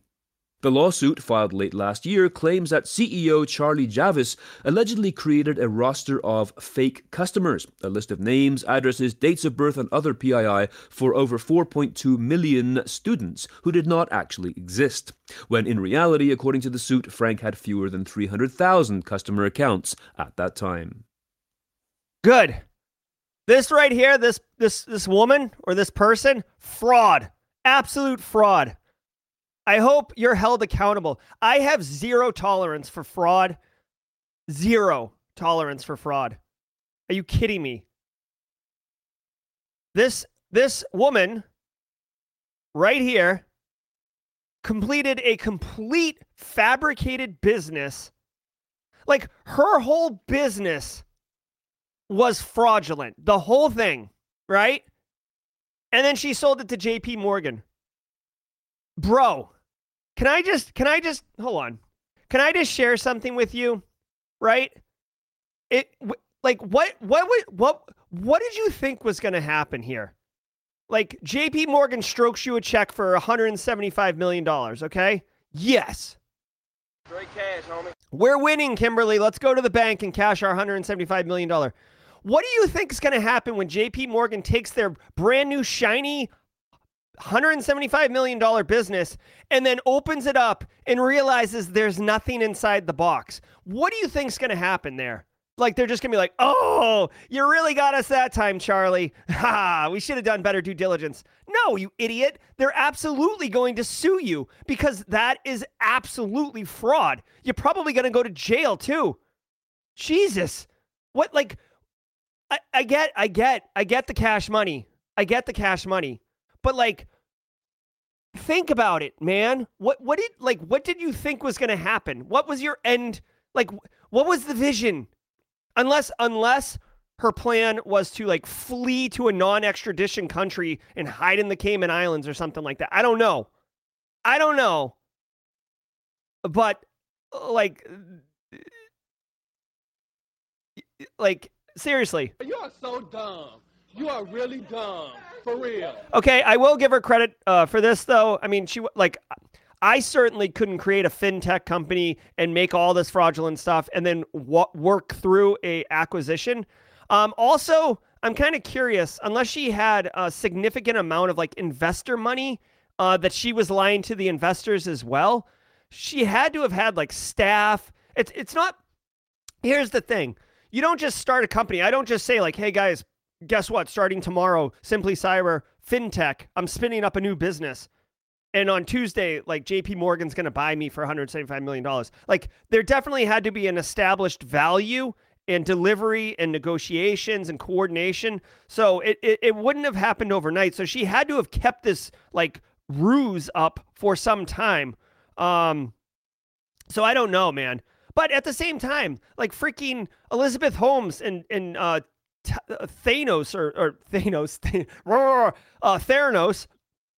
The lawsuit, filed late last year, claims that CEO Charlie Javice allegedly created a roster of fake customers, a list of names, addresses, dates of birth, and other PII for over 4.2 million students who did not actually exist. When in reality, according to the suit, Frank had fewer than 300,000 customer accounts at that time. Good. This right here, this this this woman or this person, fraud. Absolute fraud. I hope you're held accountable. I have zero tolerance for fraud. Zero tolerance for fraud. Are you kidding me? This this woman right here completed a complete fabricated business. Like her whole business was fraudulent. The whole thing, right? And then she sold it to JP Morgan bro, can I just can I just hold on? Can I just share something with you? Right? It like what what what what what did you think was going to happen here? Like JP Morgan strokes you a check for 175 million dollars, okay? Yes. Straight cash, homie. We're winning, Kimberly. Let's go to the bank and cash our 175 million dollar. What do you think is going to happen when JP Morgan takes their brand new shiny $175 million business and then opens it up and realizes there's nothing inside the box. What do you think's going to happen there? Like they're just going to be like, "Oh, you really got us that time, Charlie. Ha, we should have done better due diligence." No, you idiot. They're absolutely going to sue you because that is absolutely fraud. You're probably going to go to jail too. Jesus. What like I, I get I get I get the cash money. I get the cash money. But like think about it, man. What what did like what did you think was going to happen? What was your end like what was the vision? Unless unless her plan was to like flee to a non-extradition country and hide in the Cayman Islands or something like that. I don't know. I don't know. But like like seriously. You are so dumb. You are really dumb. For real. Okay, I will give her credit uh, for this though. I mean, she like I certainly couldn't create a fintech company and make all this fraudulent stuff and then w- work through a acquisition. Um, also, I'm kind of curious. Unless she had a significant amount of like investor money uh, that she was lying to the investors as well, she had to have had like staff. It's it's not. Here's the thing: you don't just start a company. I don't just say like, "Hey guys, guess what? Starting tomorrow, Simply Cyber FinTech, I'm spinning up a new business. And on Tuesday, like JP Morgan's going to buy me for $175 million. Like there definitely had to be an established value and delivery and negotiations and coordination. So it, it, it wouldn't have happened overnight. So she had to have kept this like ruse up for some time. Um, so I don't know, man. But at the same time, like freaking Elizabeth Holmes and and uh, uh, Thanos or, or Thanos, uh, Theranos,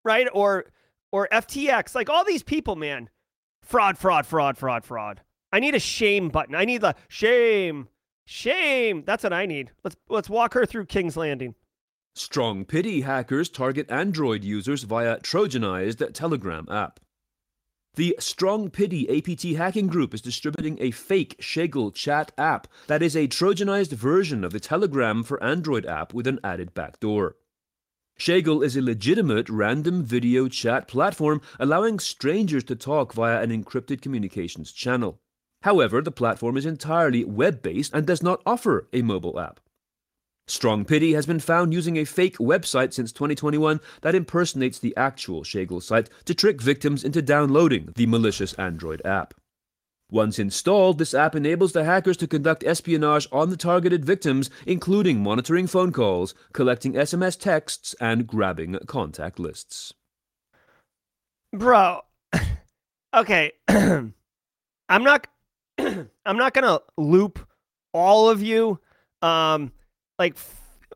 right? Or or FTX, like all these people, man. Fraud, fraud, fraud, fraud, fraud. I need a shame button. I need the shame, shame. That's what I need. Let's let's walk her through King's Landing. StrongPity hackers target Android users via Trojanized Telegram app. The StrongPity APT hacking group is distributing a fake Shagle chat app that is a Trojanized version of the Telegram for Android app with an added backdoor. Shagle is a legitimate random video chat platform allowing strangers to talk via an encrypted communications channel. However, the platform is entirely web based and does not offer a mobile app. StrongPity has been found using a fake website since 2021 that impersonates the actual Shagle site to trick victims into downloading the malicious Android app. Once installed, this app enables the hackers to conduct espionage on the targeted victims, including monitoring phone calls, collecting SMS texts, and grabbing contact lists. Bro, okay, I'm not, I'm not gonna loop all of you. Um, like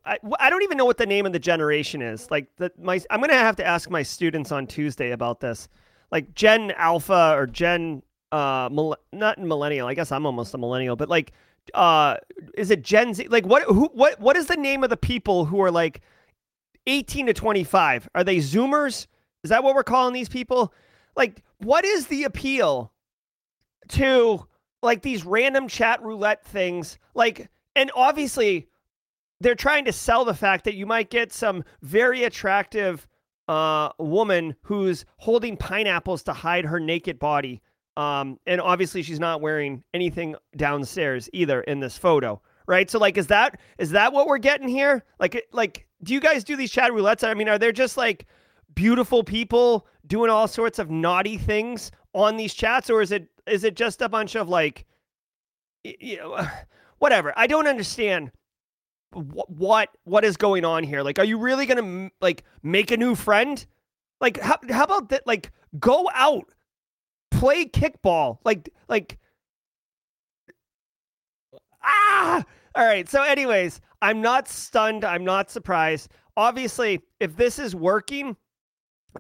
I, I don't even know what the name of the generation is. Like the my I'm gonna have to ask my students on Tuesday about this. Like Gen Alpha or Gen uh not millennial. I guess I'm almost a millennial, but like uh is it Gen Z? Like what who what what is the name of the people who are like 18 to 25? Are they Zoomers? Is that what we're calling these people? Like what is the appeal to like these random chat roulette things? Like and obviously they're trying to sell the fact that you might get some very attractive uh woman who's holding pineapples to hide her naked body um, and obviously she's not wearing anything downstairs either in this photo, right? So like, is that is that what we're getting here? Like, like, do you guys do these chat roulettes? I mean, are there just like beautiful people doing all sorts of naughty things on these chats, or is it is it just a bunch of like, you know, whatever? I don't understand what what is going on here. Like, are you really gonna like make a new friend? Like, how how about that? Like, go out play kickball. Like like ah. All right. So, anyways, I'm not stunned. I'm not surprised. Obviously, if this is working,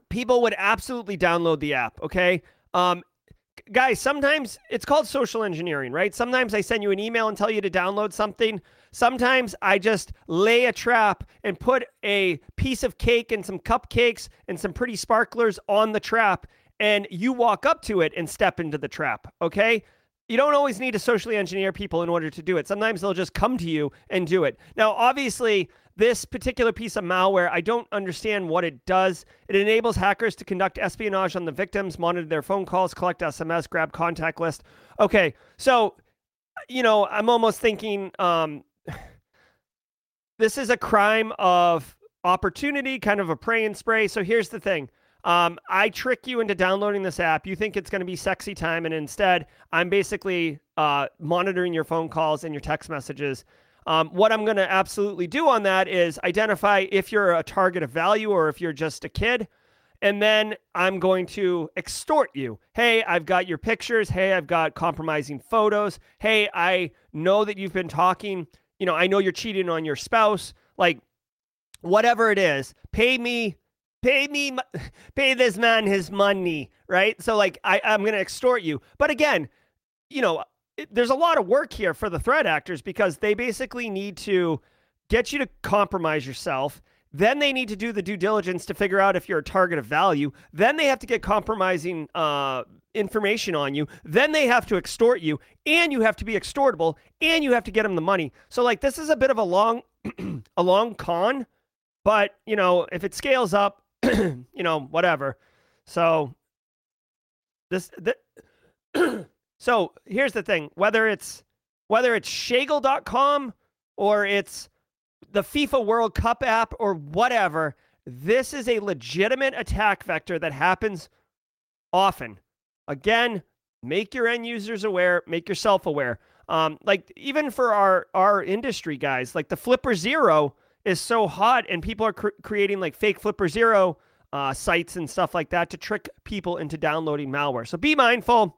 people would absolutely download the app. Okay. Um, guys, sometimes it's called social engineering, right? Sometimes I send you an email and tell you to download something. Sometimes I just lay a trap and put a piece of cake and some cupcakes and some pretty sparklers on the trap and you walk up to it and step into the trap, okay? You don't always need to socially engineer people in order to do it. Sometimes they'll just come to you and do it. Now, obviously, this particular piece of malware, I don't understand what it does. It enables hackers to conduct espionage on the victims, monitor their phone calls, collect SMS, grab contact list. Okay, so, you know, I'm almost thinking um, this is a crime of opportunity, kind of a pray and spray. So here's the thing um, I trick you into downloading this app. You think it's going to be sexy time, and instead, I'm basically uh, monitoring your phone calls and your text messages. Um, what I'm going to absolutely do on that is identify if you're a target of value or if you're just a kid. And then I'm going to extort you. Hey, I've got your pictures. Hey, I've got compromising photos. Hey, I know that you've been talking. You know, I know you're cheating on your spouse. Like, whatever it is, pay me pay me pay this man his money right? So like I, i'm gonna extort you. But again you know it, there's a lot of work here for the threat actors because they basically need to get you to compromise yourself. Then they need to do the due diligence to figure out if you're a target of value. Then they have to get compromising uh, information on you then they have to extort you and you have to be extortable and you have to get them the money so like this is a bit of a long a long con but you know if it scales up you know, whatever. So this, the, so here's the thing: whether it's whether it's Shagle.com or it's the FIFA World Cup app or whatever, this is a legitimate attack vector that happens often. Again, make your end users aware, make yourself aware. Um, like even for our our industry guys, like the Flipper Zero is so hot and people are cr- creating like fake Flipper Zero uh, sites and stuff like that to trick people into downloading malware. So be mindful.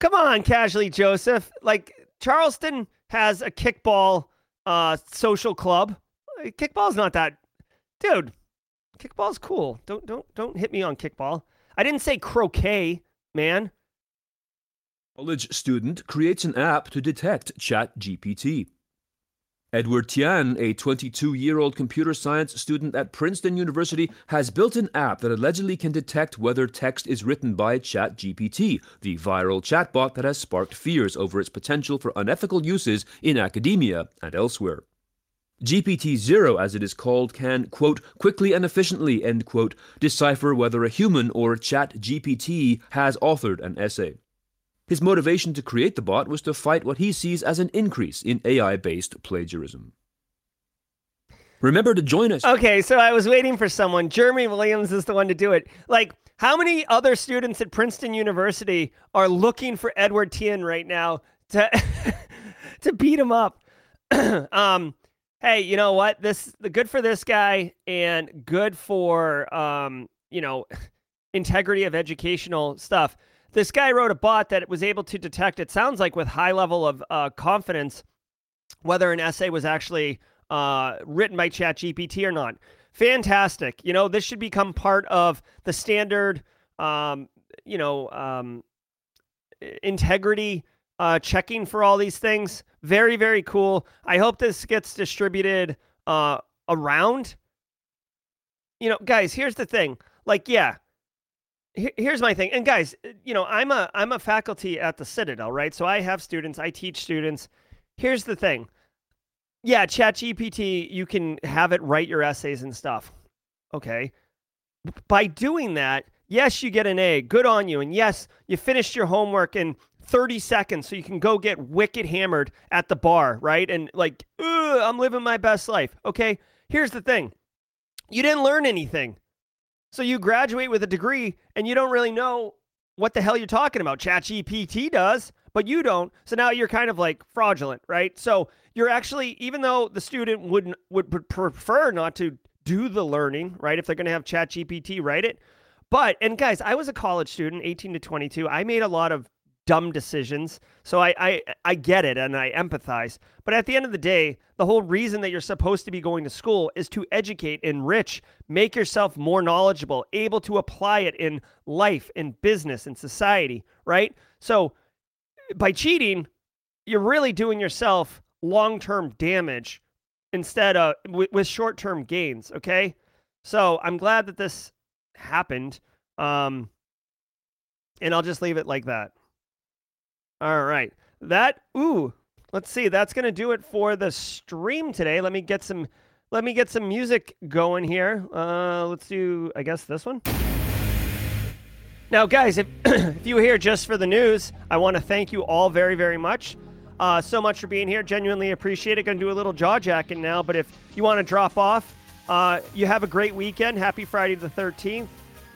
Come on, casually Joseph. Like Charleston has a kickball uh, social club. Kickball's not that, dude. Kickball's cool. Don't don't don't hit me on kickball. I didn't say croquet, man. College student creates an app to detect Chat GPT. Edward Tian, a 22 year old computer science student at Princeton University, has built an app that allegedly can detect whether text is written by ChatGPT, the viral chatbot that has sparked fears over its potential for unethical uses in academia and elsewhere. GPT 0, as it is called, can, quote, quickly and efficiently, end quote, decipher whether a human or a ChatGPT has authored an essay. His motivation to create the bot was to fight what he sees as an increase in AI based plagiarism. Remember to join us. Okay, so I was waiting for someone. Jeremy Williams is the one to do it. Like, how many other students at Princeton University are looking for Edward Tian right now to to beat him up? um, hey, you know what? This the good for this guy and good for um, you know, integrity of educational stuff this guy wrote a bot that was able to detect, it sounds like with high level of uh, confidence, whether an essay was actually uh, written by ChatGPT or not. Fantastic. You know, this should become part of the standard, um, you know, um, integrity uh, checking for all these things. Very, very cool. I hope this gets distributed uh, around. You know, guys, here's the thing. Like, yeah, here's my thing. And guys, you know, I'm a I'm a faculty at the Citadel, right? So I have students, I teach students. Here's the thing. Yeah, ChatGPT, you can have it write your essays and stuff. Okay. By doing that, yes, you get an A. Good on you. And yes, you finished your homework in 30 seconds so you can go get wicked hammered at the bar, right? And like, I'm living my best life. Okay. Here's the thing. You didn't learn anything. So you graduate with a degree and you don't really know what the hell you're talking about. ChatGPT does, but you don't. So now you're kind of like fraudulent, right? So you're actually, even though the student wouldn't would prefer not to do the learning, right? If they're going to have ChatGPT write it, but and guys, I was a college student, 18 to 22. I made a lot of dumb decisions. So I, I I get it and I empathize. But at the end of the day, the whole reason that you're supposed to be going to school is to educate, enrich, make yourself more knowledgeable, able to apply it in life, in business, in society, right? So by cheating, you're really doing yourself long-term damage instead of with, with short-term gains, okay? So I'm glad that this happened. Um and I'll just leave it like that. All right. That ooh, let's see. That's going to do it for the stream today. Let me get some let me get some music going here. Uh let's do I guess this one. Now, guys, if if you were here just for the news, I want to thank you all very very much. Uh, so much for being here. Genuinely appreciate it. Going to do a little jaw jacking now, but if you want to drop off, uh, you have a great weekend. Happy Friday the 13th.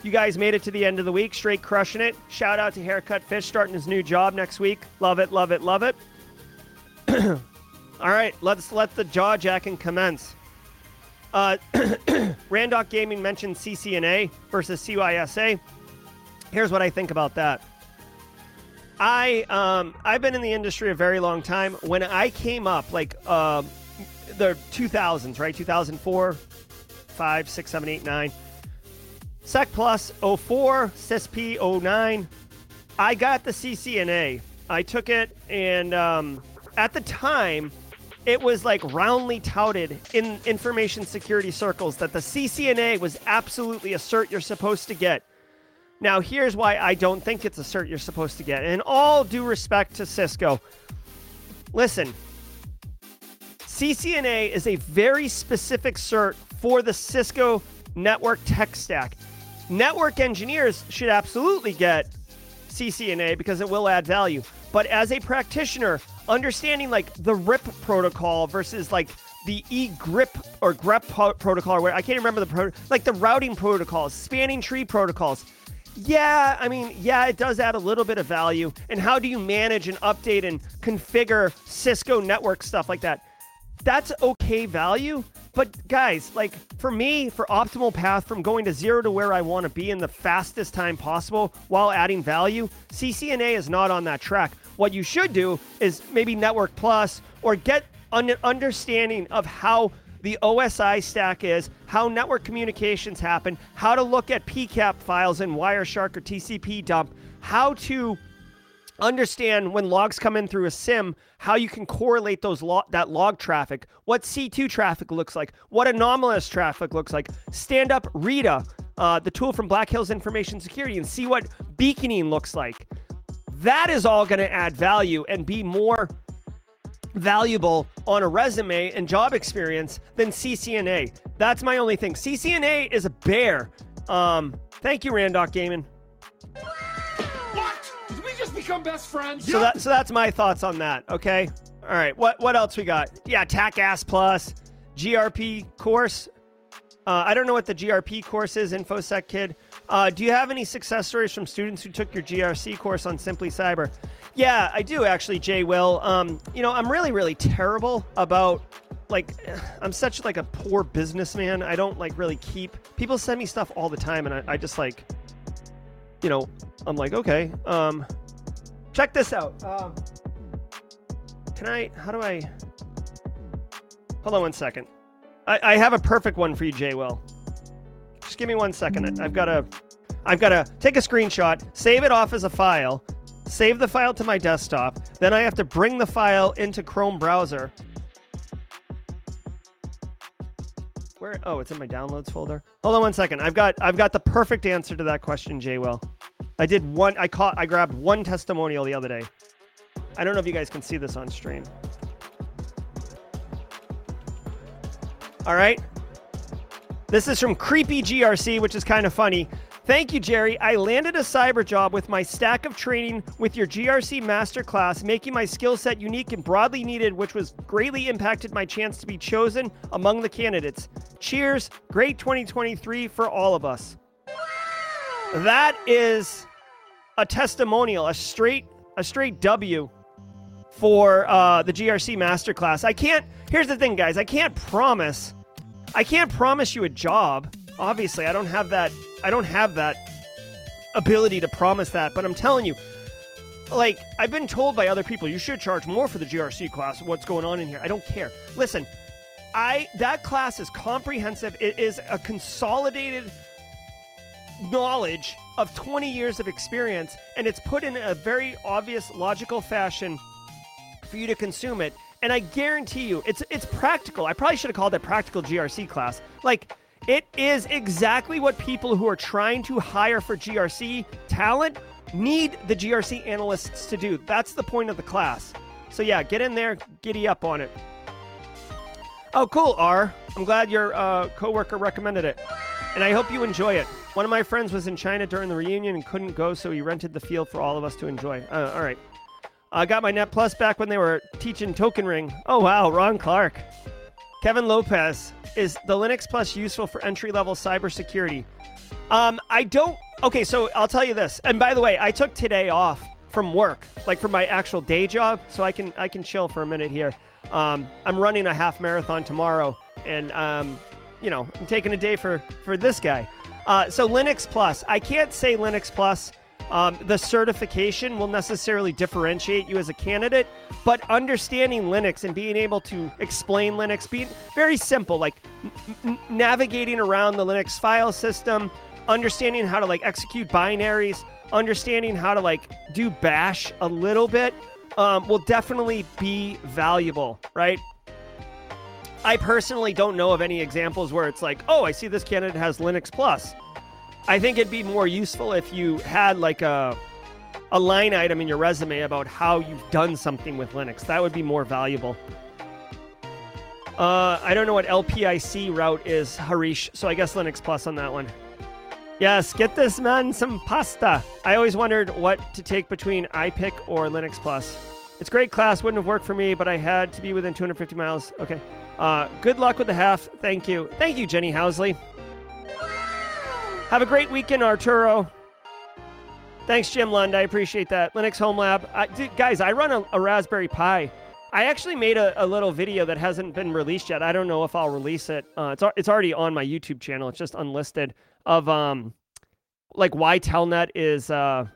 You guys made it to the end of the week, straight crushing it. Shout out to Haircut Fish starting his new job next week. Love it, love it, love it. All right, let's let the jaw jacking commence. Uh, Randock Gaming mentioned CCNA versus CYSA. Here's what I think about that. I um, I've been in the industry a very long time. When I came up, like uh, the 2000s, right? 2004, 5, 6, 7, 8, 9 Sec Plus 04, CSP 09. I got the CCNA. I took it, and um, at the time, it was like roundly touted in information security circles that the CCNA was absolutely a cert you're supposed to get. Now, here's why I don't think it's a cert you're supposed to get. And all due respect to Cisco, listen, CCNA is a very specific cert for the Cisco network tech stack network engineers should absolutely get CCNA because it will add value. But as a practitioner, understanding like the RIP protocol versus like the e-grip or grep protocol, where I can't remember the pro, like the routing protocols, spanning tree protocols. Yeah, I mean, yeah, it does add a little bit of value. And how do you manage and update and configure Cisco network stuff like that? That's okay value, but guys, like for me, for optimal path from going to zero to where I want to be in the fastest time possible while adding value, CCNA is not on that track. What you should do is maybe Network Plus or get an understanding of how the OSI stack is, how network communications happen, how to look at PCAP files in Wireshark or TCP dump, how to understand when logs come in through a SIEM how you can correlate those that log traffic, what C2 traffic looks like, what anomalous traffic looks like. Stand up Rita, uh, the tool from Black Hills Information Security, and see what beaconing looks like. That is all going to add value and be more valuable on a resume and job experience than CCNA. That's my only thing. CCNA is a bear. Um, thank you, Randock Gaming become best friends. So that so that's my thoughts on that. Okay. All right. What what else we got? Yeah, TACACS Plus, GRP course. Uh, I don't know what the GRP course is, InfoSec Kid. Uh, do you have any success stories from students who took your GRC course on Simply Cyber? Yeah, I do actually, Jay Will. Um, you know, I'm really, really terrible about like I'm such like a poor businessman. I don't like really keep people send me stuff all the time, and I, I just like, you know, I'm like, okay, um, Check this out. Um, can I? How do I? Hold on one second. I, I have a perfect one for you, Jay. Will. Just give me one second. I've got to. I've got to take a screenshot, save it off as a file, save the file to my desktop, then I have to bring the file into Chrome browser. Where? Oh, it's in my downloads folder. Hold on one second. I've got I've got the perfect answer to that question, Jay. Will. I did one. I caught. I grabbed one testimonial the other day. I don't know if you guys can see this on stream. All right. This is from Creepy GRC, which is kind of funny. Thank you, Jerry. I landed a cyber job with my stack of training with your GRC masterclass, making my skill set unique and broadly needed, which was greatly impacted my chance to be chosen among the candidates. Cheers. Great 2023 for all of us. That is a testimonial, a straight, a straight W for uh, the GRC masterclass. I can't. Here's the thing, guys. I can't promise. I can't promise you a job. Obviously, I don't have that. I don't have that ability to promise that. But I'm telling you, like I've been told by other people, you should charge more for the GRC class. What's going on in here? I don't care. Listen, I that class is comprehensive. It is a consolidated knowledge of 20 years of experience, and it's put in a very obvious, logical fashion for you to consume it. And I guarantee you, it's it's practical. I probably should have called it practical GRC class. Like it is exactly what people who are trying to hire for GRC talent need the GRC analysts to do. That's the point of the class. So yeah, get in there, giddy up on it. Oh, cool, R. I'm glad your uh, coworker recommended it, and I hope you enjoy it. One of my friends was in China during the reunion and couldn't go, so he rented the field for all of us to enjoy. Uh, all right. I got my Net Plus back when they were teaching Token Ring. Oh, wow. Ron Clark. Kevin Lopez. Is the Linux Plus useful for entry level cybersecurity? Um, I don't. Okay, so I'll tell you this. And by the way, I took today off from work, like from my actual day job, so I can I can chill for a minute here. Um, I'm running a half marathon tomorrow, and um, you know, I'm taking a day for for this guy. Uh, so Linux Plus, I can't say Linux Plus um, the certification will necessarily differentiate you as a candidate, but understanding Linux and being able to explain Linux, being very simple, like n- navigating around the Linux file system, understanding how to like execute binaries, understanding how to like do bash a little bit, um, will definitely be valuable, right? I personally don't know of any examples where it's like, oh, I see this candidate has Linux Plus. I think it'd be more useful if you had like a a line item in your resume about how you've done something with Linux. That would be more valuable. Uh, I don't know what LPIC route is, Harish, so I guess Linux Plus on that one. Yes, get this man some pasta. I always wondered what to take between iPic or Linux Plus. It's great class, wouldn't have worked for me, but I had to be within 250 miles. Okay. Uh, good luck with the half. Thank you. Thank you, Jenny Housley. Have a great weekend, Arturo. Thanks, Jim Lund. I appreciate that. Linux Home Lab. I, dude, guys, I run a, a, Raspberry Pi. I actually made a, a, little video that hasn't been released yet. I don't know if I'll release it. Uh, it's it's already on my YouTube channel. It's just unlisted. Of um, like why Telnet is uh,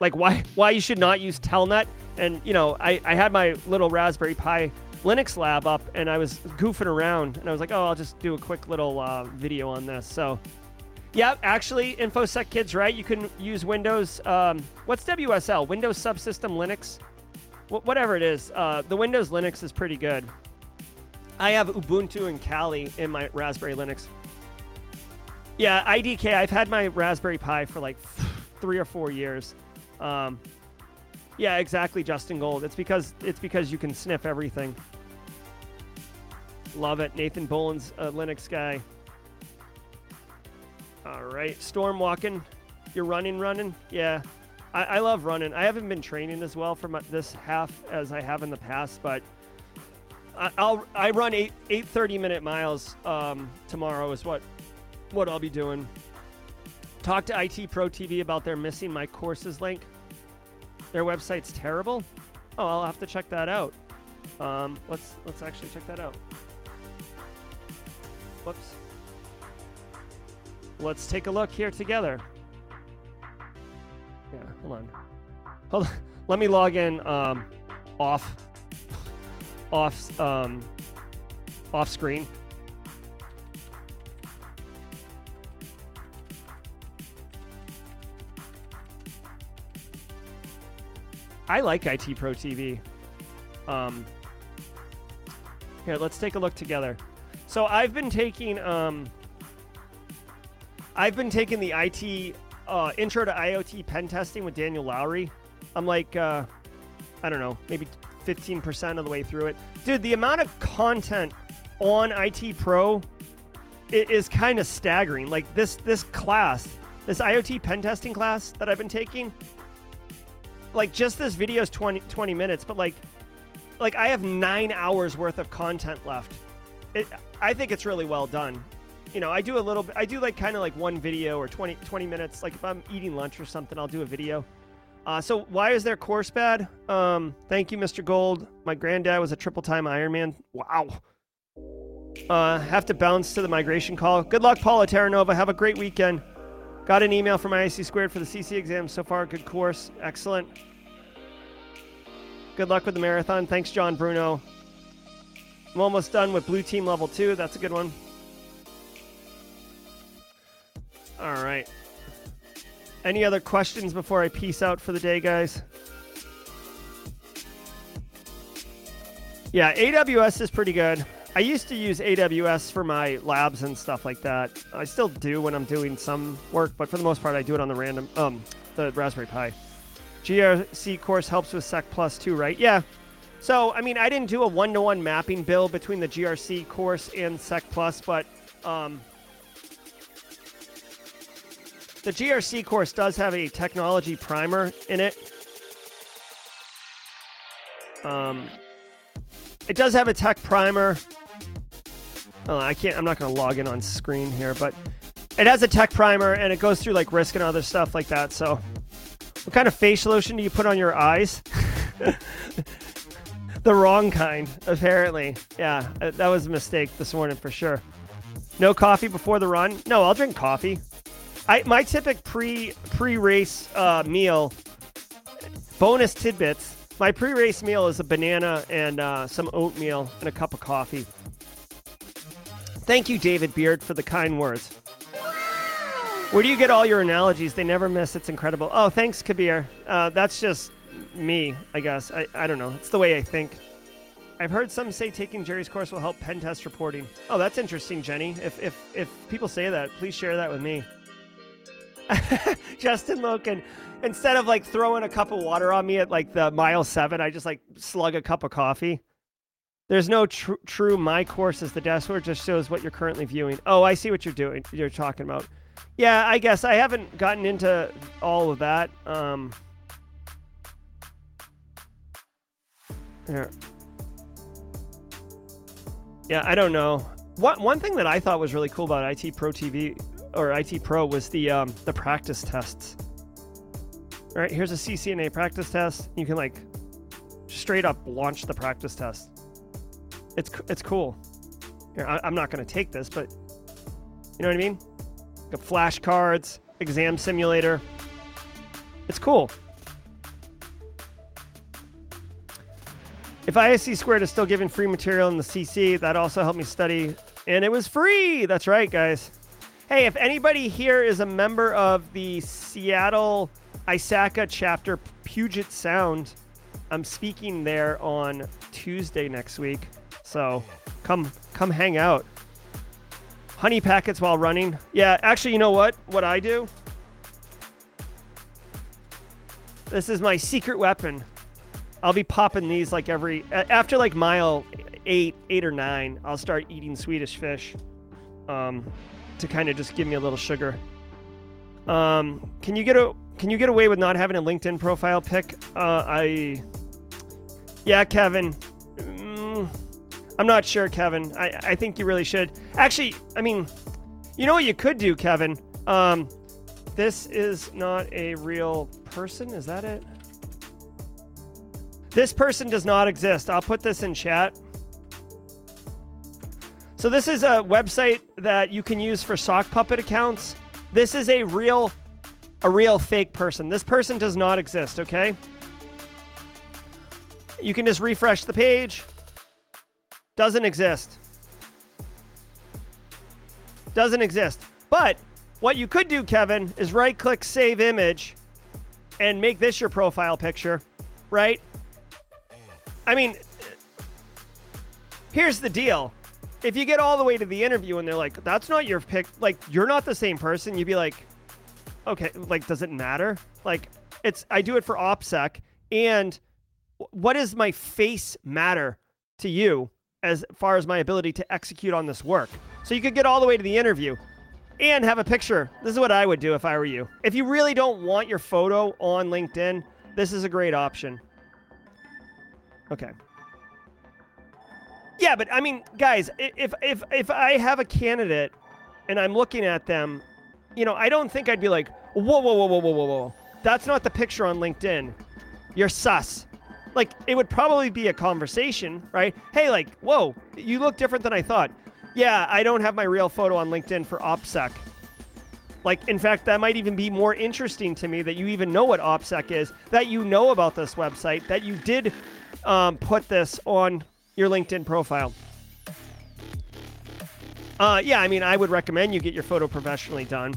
like why why you should not use Telnet. And you know, I I had my little Raspberry Pi Linux lab up, and I was goofing around, and I was like, oh, I'll just do a quick little uh, video on this. So yeah, actually, InfoSec Kids, right? You can use Windows. Um, what's WSL? Windows Subsystem Linux? Wh- whatever it is. Uh, the Windows Linux is pretty good. I have Ubuntu and Kali in my Raspberry Linux. Yeah, IDK. I've had my Raspberry Pi for like three or four years. Um, yeah, exactly, Justin Gold. It's because it's because you can sniff everything. Love it. Nathan Boland's a Linux guy. All right, storm walking. You're running, running. Yeah, I, I love running. I haven't been training as well for my, this half as I have in the past, but I, will I run eight eight thirty minute miles um, tomorrow is what what I'll be doing. Talk to IT Pro TV about their missing my courses link. Their website's terrible. Oh, I'll have to check that out. Um, let's let's actually check that out. Whoops. Let's take a look here together. Yeah, hold on. Hold on. Let me log in um, off off um, off screen. I like IT Pro TV. Um, here, let's take a look together. So I've been taking um, I've been taking the IT uh, intro to IoT pen testing with Daniel Lowrie. I'm like, uh, I don't know, maybe 15% of the way through it. Dude, the amount of content on IT Pro i- is kind of staggering. Like this this class, this IoT pen testing class that I've been taking, like just this video is 20, 20 minutes, but like like I have nine hours worth of content left. It, I think it's really well done. You know, I do a little bit, I do like kind of like one video or 20, 20 minutes. Like if I'm eating lunch or something, I'll do a video. Uh, so why is their course bad? Um, thank you, Mr. Gold. My granddad was a triple time Ironman. Wow. Uh, have to bounce to the migration call. Good luck, Paula Terranova. Have a great weekend. Got an email from ISC squared for the CC exam so far. Good course. Excellent. Good luck with the marathon. Thanks, John Bruno. I'm almost done with blue team level two. That's a good one. All right. Any other questions before I peace out for the day, guys? Yeah, AWS is pretty good. I used to use AWS for my labs and stuff like that. I still do when I'm doing some work, but for the most part, I do it on the random, um, the Raspberry Pi. GRC course helps with Sec Plus too, right? Yeah. So, I mean, I didn't do a one-to-one mapping build between the GRC course and Sec Plus, but um, the GRC course does have a technology primer in it. Um, it does have a tech primer. Oh, I can't. I'm not going to log in on screen here, but it has a tech primer and it goes through like risk and other stuff like that. So, what kind of facial lotion do you put on your eyes? the wrong kind, apparently. Yeah, uh, that was a mistake this morning for sure. No coffee before the run? No, I'll drink coffee. I my typical pre pre race uh, meal. Bonus tidbits. My pre race meal is a banana and uh, some oatmeal and a cup of coffee. Thank you, David Beard, for the kind words. Where do you get all your analogies? They never miss. It's incredible. Oh, thanks, Kabir. Uh, that's just me, I guess. I, I don't know. It's the way I think. I've heard some say taking Jerry's course will help pen test reporting. Oh, that's interesting, Jenny. If if if people say that, please share that with me. Justin Loken, instead of like throwing a cup of water on me at like the mile seven, I just like slug a cup of coffee. There's no tr- true my course as the dashboard just shows what you're currently viewing. Oh, I see what you're doing. You're talking about. Yeah, I guess I haven't gotten into all of that. Um, here. Yeah, I don't know. One one thing that I thought was really cool about IT Pro TV or IT Pro was the um, the practice tests. All right, here's a CCNA practice test. You can like straight up launch the practice test. It's it's cool. I, I'm not going to take this, but you know what I mean. Got flashcards, exam simulator. It's cool. If ISC squared is still giving free material in the CC, that also helped me study, and it was free. That's right, guys. Hey, if anybody here is a member of the Seattle ISACA chapter Puget Sound, I'm speaking there on Tuesday next week. So come come hang out. Honey packets while running. Yeah, actually, you know what? What I do? This is my secret weapon. I'll be popping these like every after like mile eight, eight or nine. I'll start eating Swedish fish, um, to kind of just give me a little sugar. Um, can you get a can you get away with not having a LinkedIn profile pic? Uh, I, yeah, Kevin. I'm not sure, Kevin. I I think you really should. Actually, I mean, you know what you could do, Kevin. Um, this is not a real person. Is that it? This person does not exist. I'll put this in chat. So this is a website that you can use for sock puppet accounts. This is a real a real fake person. This person does not exist, okay? You can just refresh the page. Doesn't exist. Doesn't exist. But what you could do, Kevin, is right click save image and make this your profile picture. right? I mean, here's the deal. If you get all the way to the interview and they're like, that's not your pick, like, you're not the same person, you'd be like, okay, like, does it matter? Like, it's, I do it for OPSEC. And what does my face matter to you as far as my ability to execute on this work? So you could get all the way to the interview and have a picture. This is what I would do if I were you. If you really don't want your photo on LinkedIn, this is a great option. Okay. Yeah, but I mean, guys, if if if I have a candidate and I'm looking at them, you know, I don't think I'd be like, whoa, whoa, whoa, whoa, whoa, whoa, whoa. That's not the picture on LinkedIn. You're sus. Like, it would probably be a conversation, right? Hey, like, whoa, you look different than I thought. Yeah, I don't have my real photo on LinkedIn for OPSEC. Like, in fact, that might even be more interesting to me that you even know what OPSEC is, that you know about this website, that you did um, put this on your LinkedIn profile. Uh, yeah, I mean, I would recommend you get your photo professionally done.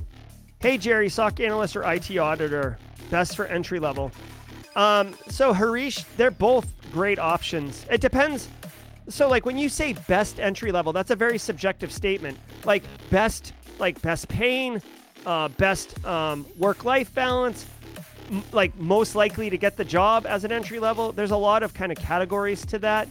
Hey, Jerry, SOC analyst or IT auditor, best for entry level. Um, so Harish, they're both great options. It depends. So, like when you say best entry level, that's a very subjective statement. Like best, like best paying, uh, best um, work-life balance, m- like most likely to get the job as an entry level. There's a lot of kind of categories to that.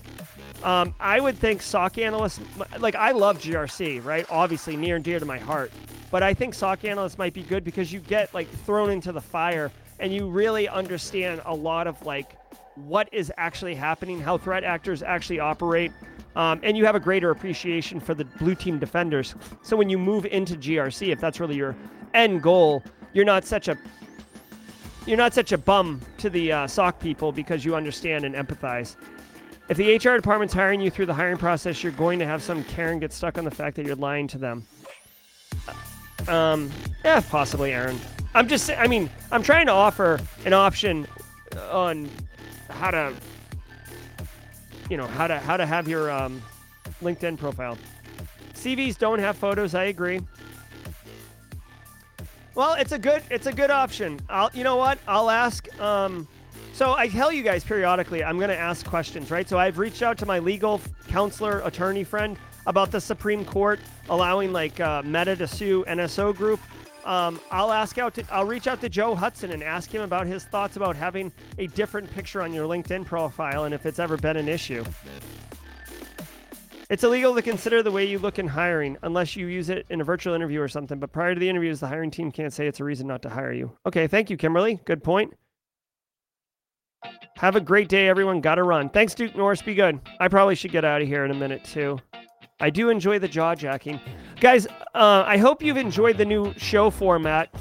Um, I would think SOC analysts, like I love GRC, right? Obviously near and dear to my heart. But I think SOC analysts might be good because you get like thrown into the fire and you really understand a lot of like what is actually happening, how threat actors actually operate, um, and you have a greater appreciation for the blue team defenders. So when you move into GRC, if that's really your end goal, you're not such a you're not such a bum to the uh, SOC people because you understand and empathize. If the HR department's hiring you through the hiring process, you're going to have some Karen get stuck on the fact that you're lying to them. Um, yeah, possibly, Aaron. I'm just, I mean, I'm trying to offer an option on how to, you know, how to how to have your um, LinkedIn profile. CVs don't have photos. I agree. Well, it's a good it's a good option. I'll you know what? I'll ask um so I tell you guys periodically I'm going to ask questions, right? So I've reached out to my legal counselor attorney friend about the Supreme Court allowing like uh, Meta to sue NSO Group. Um, I'll ask out to I'll reach out to Joe Hudson and ask him about his thoughts about having a different picture on your LinkedIn profile and if it's ever been an issue. It's illegal to consider the way you look in hiring unless you use it in a virtual interview or something. But prior to the interviews, the hiring team can't say it's a reason not to hire you. Okay, thank you, Kimberly. Good point. Have a great day, everyone. Gotta run. Thanks, Duke Norris. Be good. I probably should get out of here in a minute, too. I do enjoy the jaw jacking. Guys, uh, I hope you've enjoyed the new show format.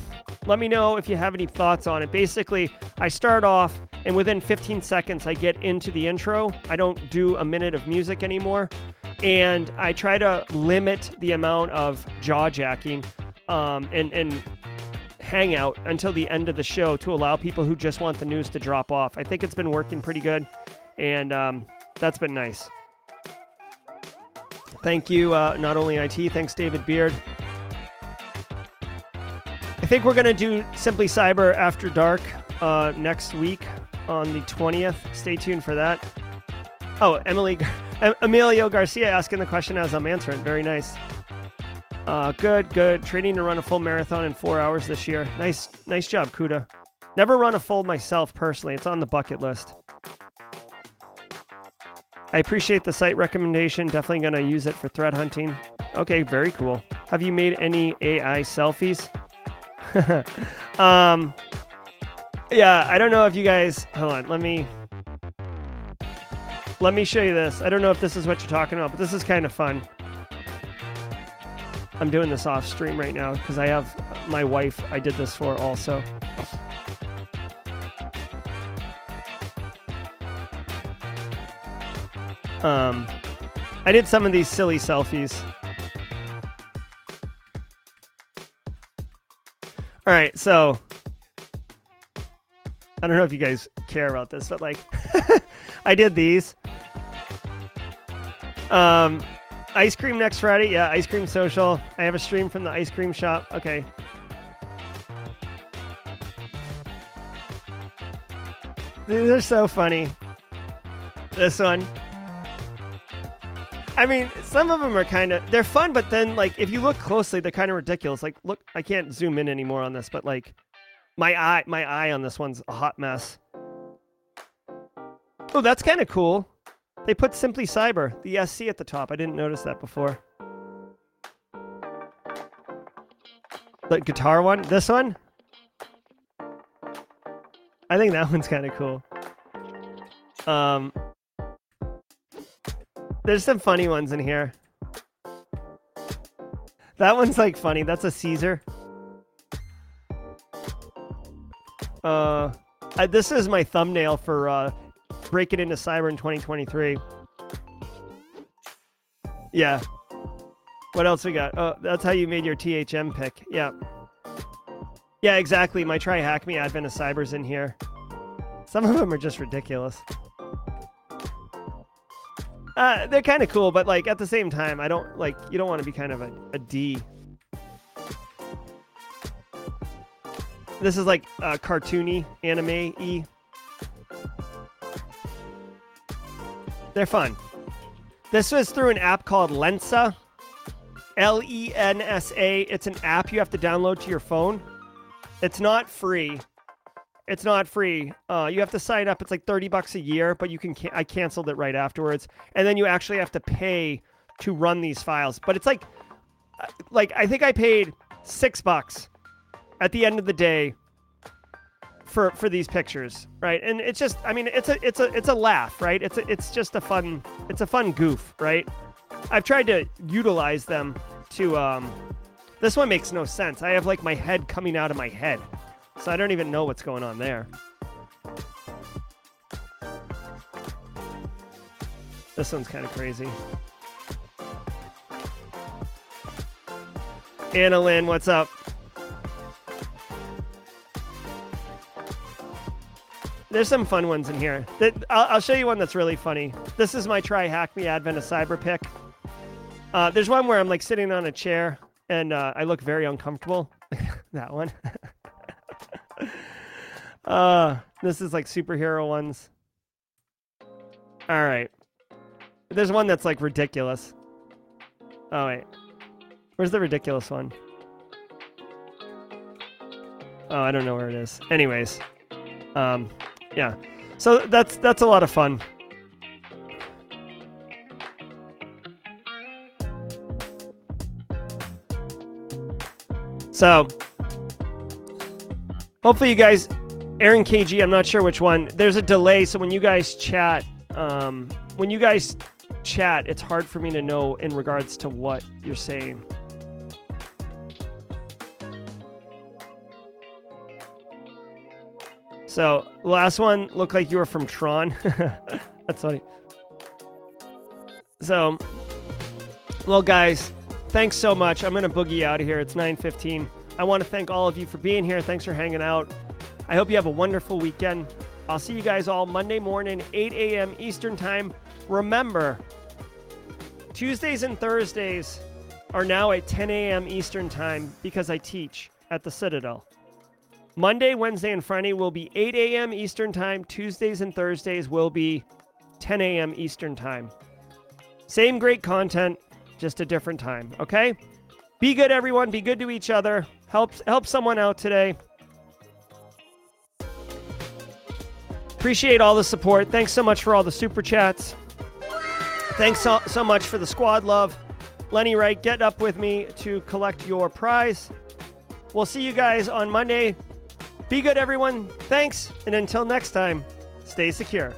Let me know if you have any thoughts on it. Basically, I start off, and within 15 seconds, I get into the intro. I don't do a minute of music anymore. And I try to limit the amount of jaw jacking um, and, and hang out until the end of the show to allow people who just want the news to drop off. I think it's been working pretty good, and um, that's been nice. Thank you, uh, not only IT, thanks, David Beard. I think we're going to do Simply Cyber After Dark uh, next week on the 20th. Stay tuned for that. Oh, Emily, Emilio Garcia asking the question as I'm answering. Very nice. Uh, good, good. Training to run a full marathon in four hours this year. Nice, nice job, Kuda. Never run a full myself personally. It's on the bucket list. I appreciate the site recommendation. Definitely going to use it for threat hunting. Okay, very cool. Have you made any AI selfies? um, yeah, I don't know if you guys. Hold on, let me. Let me show you this. I don't know if this is what you're talking about, but this is kind of fun. I'm doing this off stream right now because I have my wife I did this for also. Um, I did some of these silly selfies. All right, so I don't know if you guys care about this, but like I did these. Um, ice cream next Friday. Yeah, ice cream social. I have a stream from the ice cream shop. Okay. These are so funny. This one. I mean, some of them are kind of they're fun, but then like if you look closely, they're kind of ridiculous. Like, look, I can't zoom in anymore on this, but like my eye, my eye on this one's a hot mess. Oh, that's kind of cool. They put Simply Cyber, the SC at the top. I didn't notice that before. The guitar one, this one. I think that one's kind of cool. Um, there's some funny ones in here. That one's like funny. That's a Caesar. Uh, I, this is my thumbnail for uh, breaking into cyber in 2023. Yeah. What else we got? Oh, that's how you made your THM pick. Yeah. Yeah, exactly. My TryHackMe advent of cybers in here. Some of them are just ridiculous. Uh, they're kind of cool, but like at the same time, I don't like you don't want to be kind of a, a D. This is like uh, cartoony anime e. They're fun. This was through an app called Lensa. L E N S A. It's an app you have to download to your phone. It's not free. It's not free. Uh, you have to sign up. It's like thirty bucks a year, but you can. Can- I canceled it right afterwards, and then you actually have to pay to run these files. But it's like, uh, like I think I paid six bucks at the end of the day for for these pictures, right? And it's just, I mean, it's a it's a it's a laugh, right? It's a, it's just a fun it's a fun goof, right? I've tried to utilize them to. um This one makes no sense. I have like my head coming out of my head. So I don't even know what's going on there. This one's kind of crazy. Anna Lynn, what's up? There's some fun ones in here. I'll show you one that's really funny. This is my TryHackMe advent of cyber pick. Uh, there's one where I'm like sitting on a chair and uh, I look very uncomfortable. that one. uh, this is like superhero ones. All right. There's one that's like ridiculous. Oh wait. Where's the ridiculous one? Oh, I don't know where it is. Anyways. Um yeah. So that's that's a lot of fun. So hopefully you guys Aaron KG, I'm not sure which one. There's a delay, so when you guys chat, um, when you guys chat, it's hard for me to know in regards to what you're saying. So last one looked like you were from Tron. That's funny. So, well, guys, thanks so much. I'm gonna boogie out of here. It's 9:15. I want to thank all of you for being here. Thanks for hanging out. I hope you have a wonderful weekend. I'll see you guys all Monday morning, 8 a.m. Eastern Time. Remember, Tuesdays and Thursdays are now at 10 a.m. Eastern Time because I teach at the Citadel. Monday, Wednesday, and Friday will be 8 a.m. Eastern Time. Tuesdays and Thursdays will be 10 a.m. Eastern Time. Same great content, just a different time, okay? Be good, everyone. Be good to each other. Help, help someone out today. Appreciate all the support. Thanks so much for all the super chats. Thanks so, so much for the squad love. Lenny Wright, get up with me to collect your prize. We'll see you guys on Monday. Be good, everyone. Thanks. And until next time, stay secure.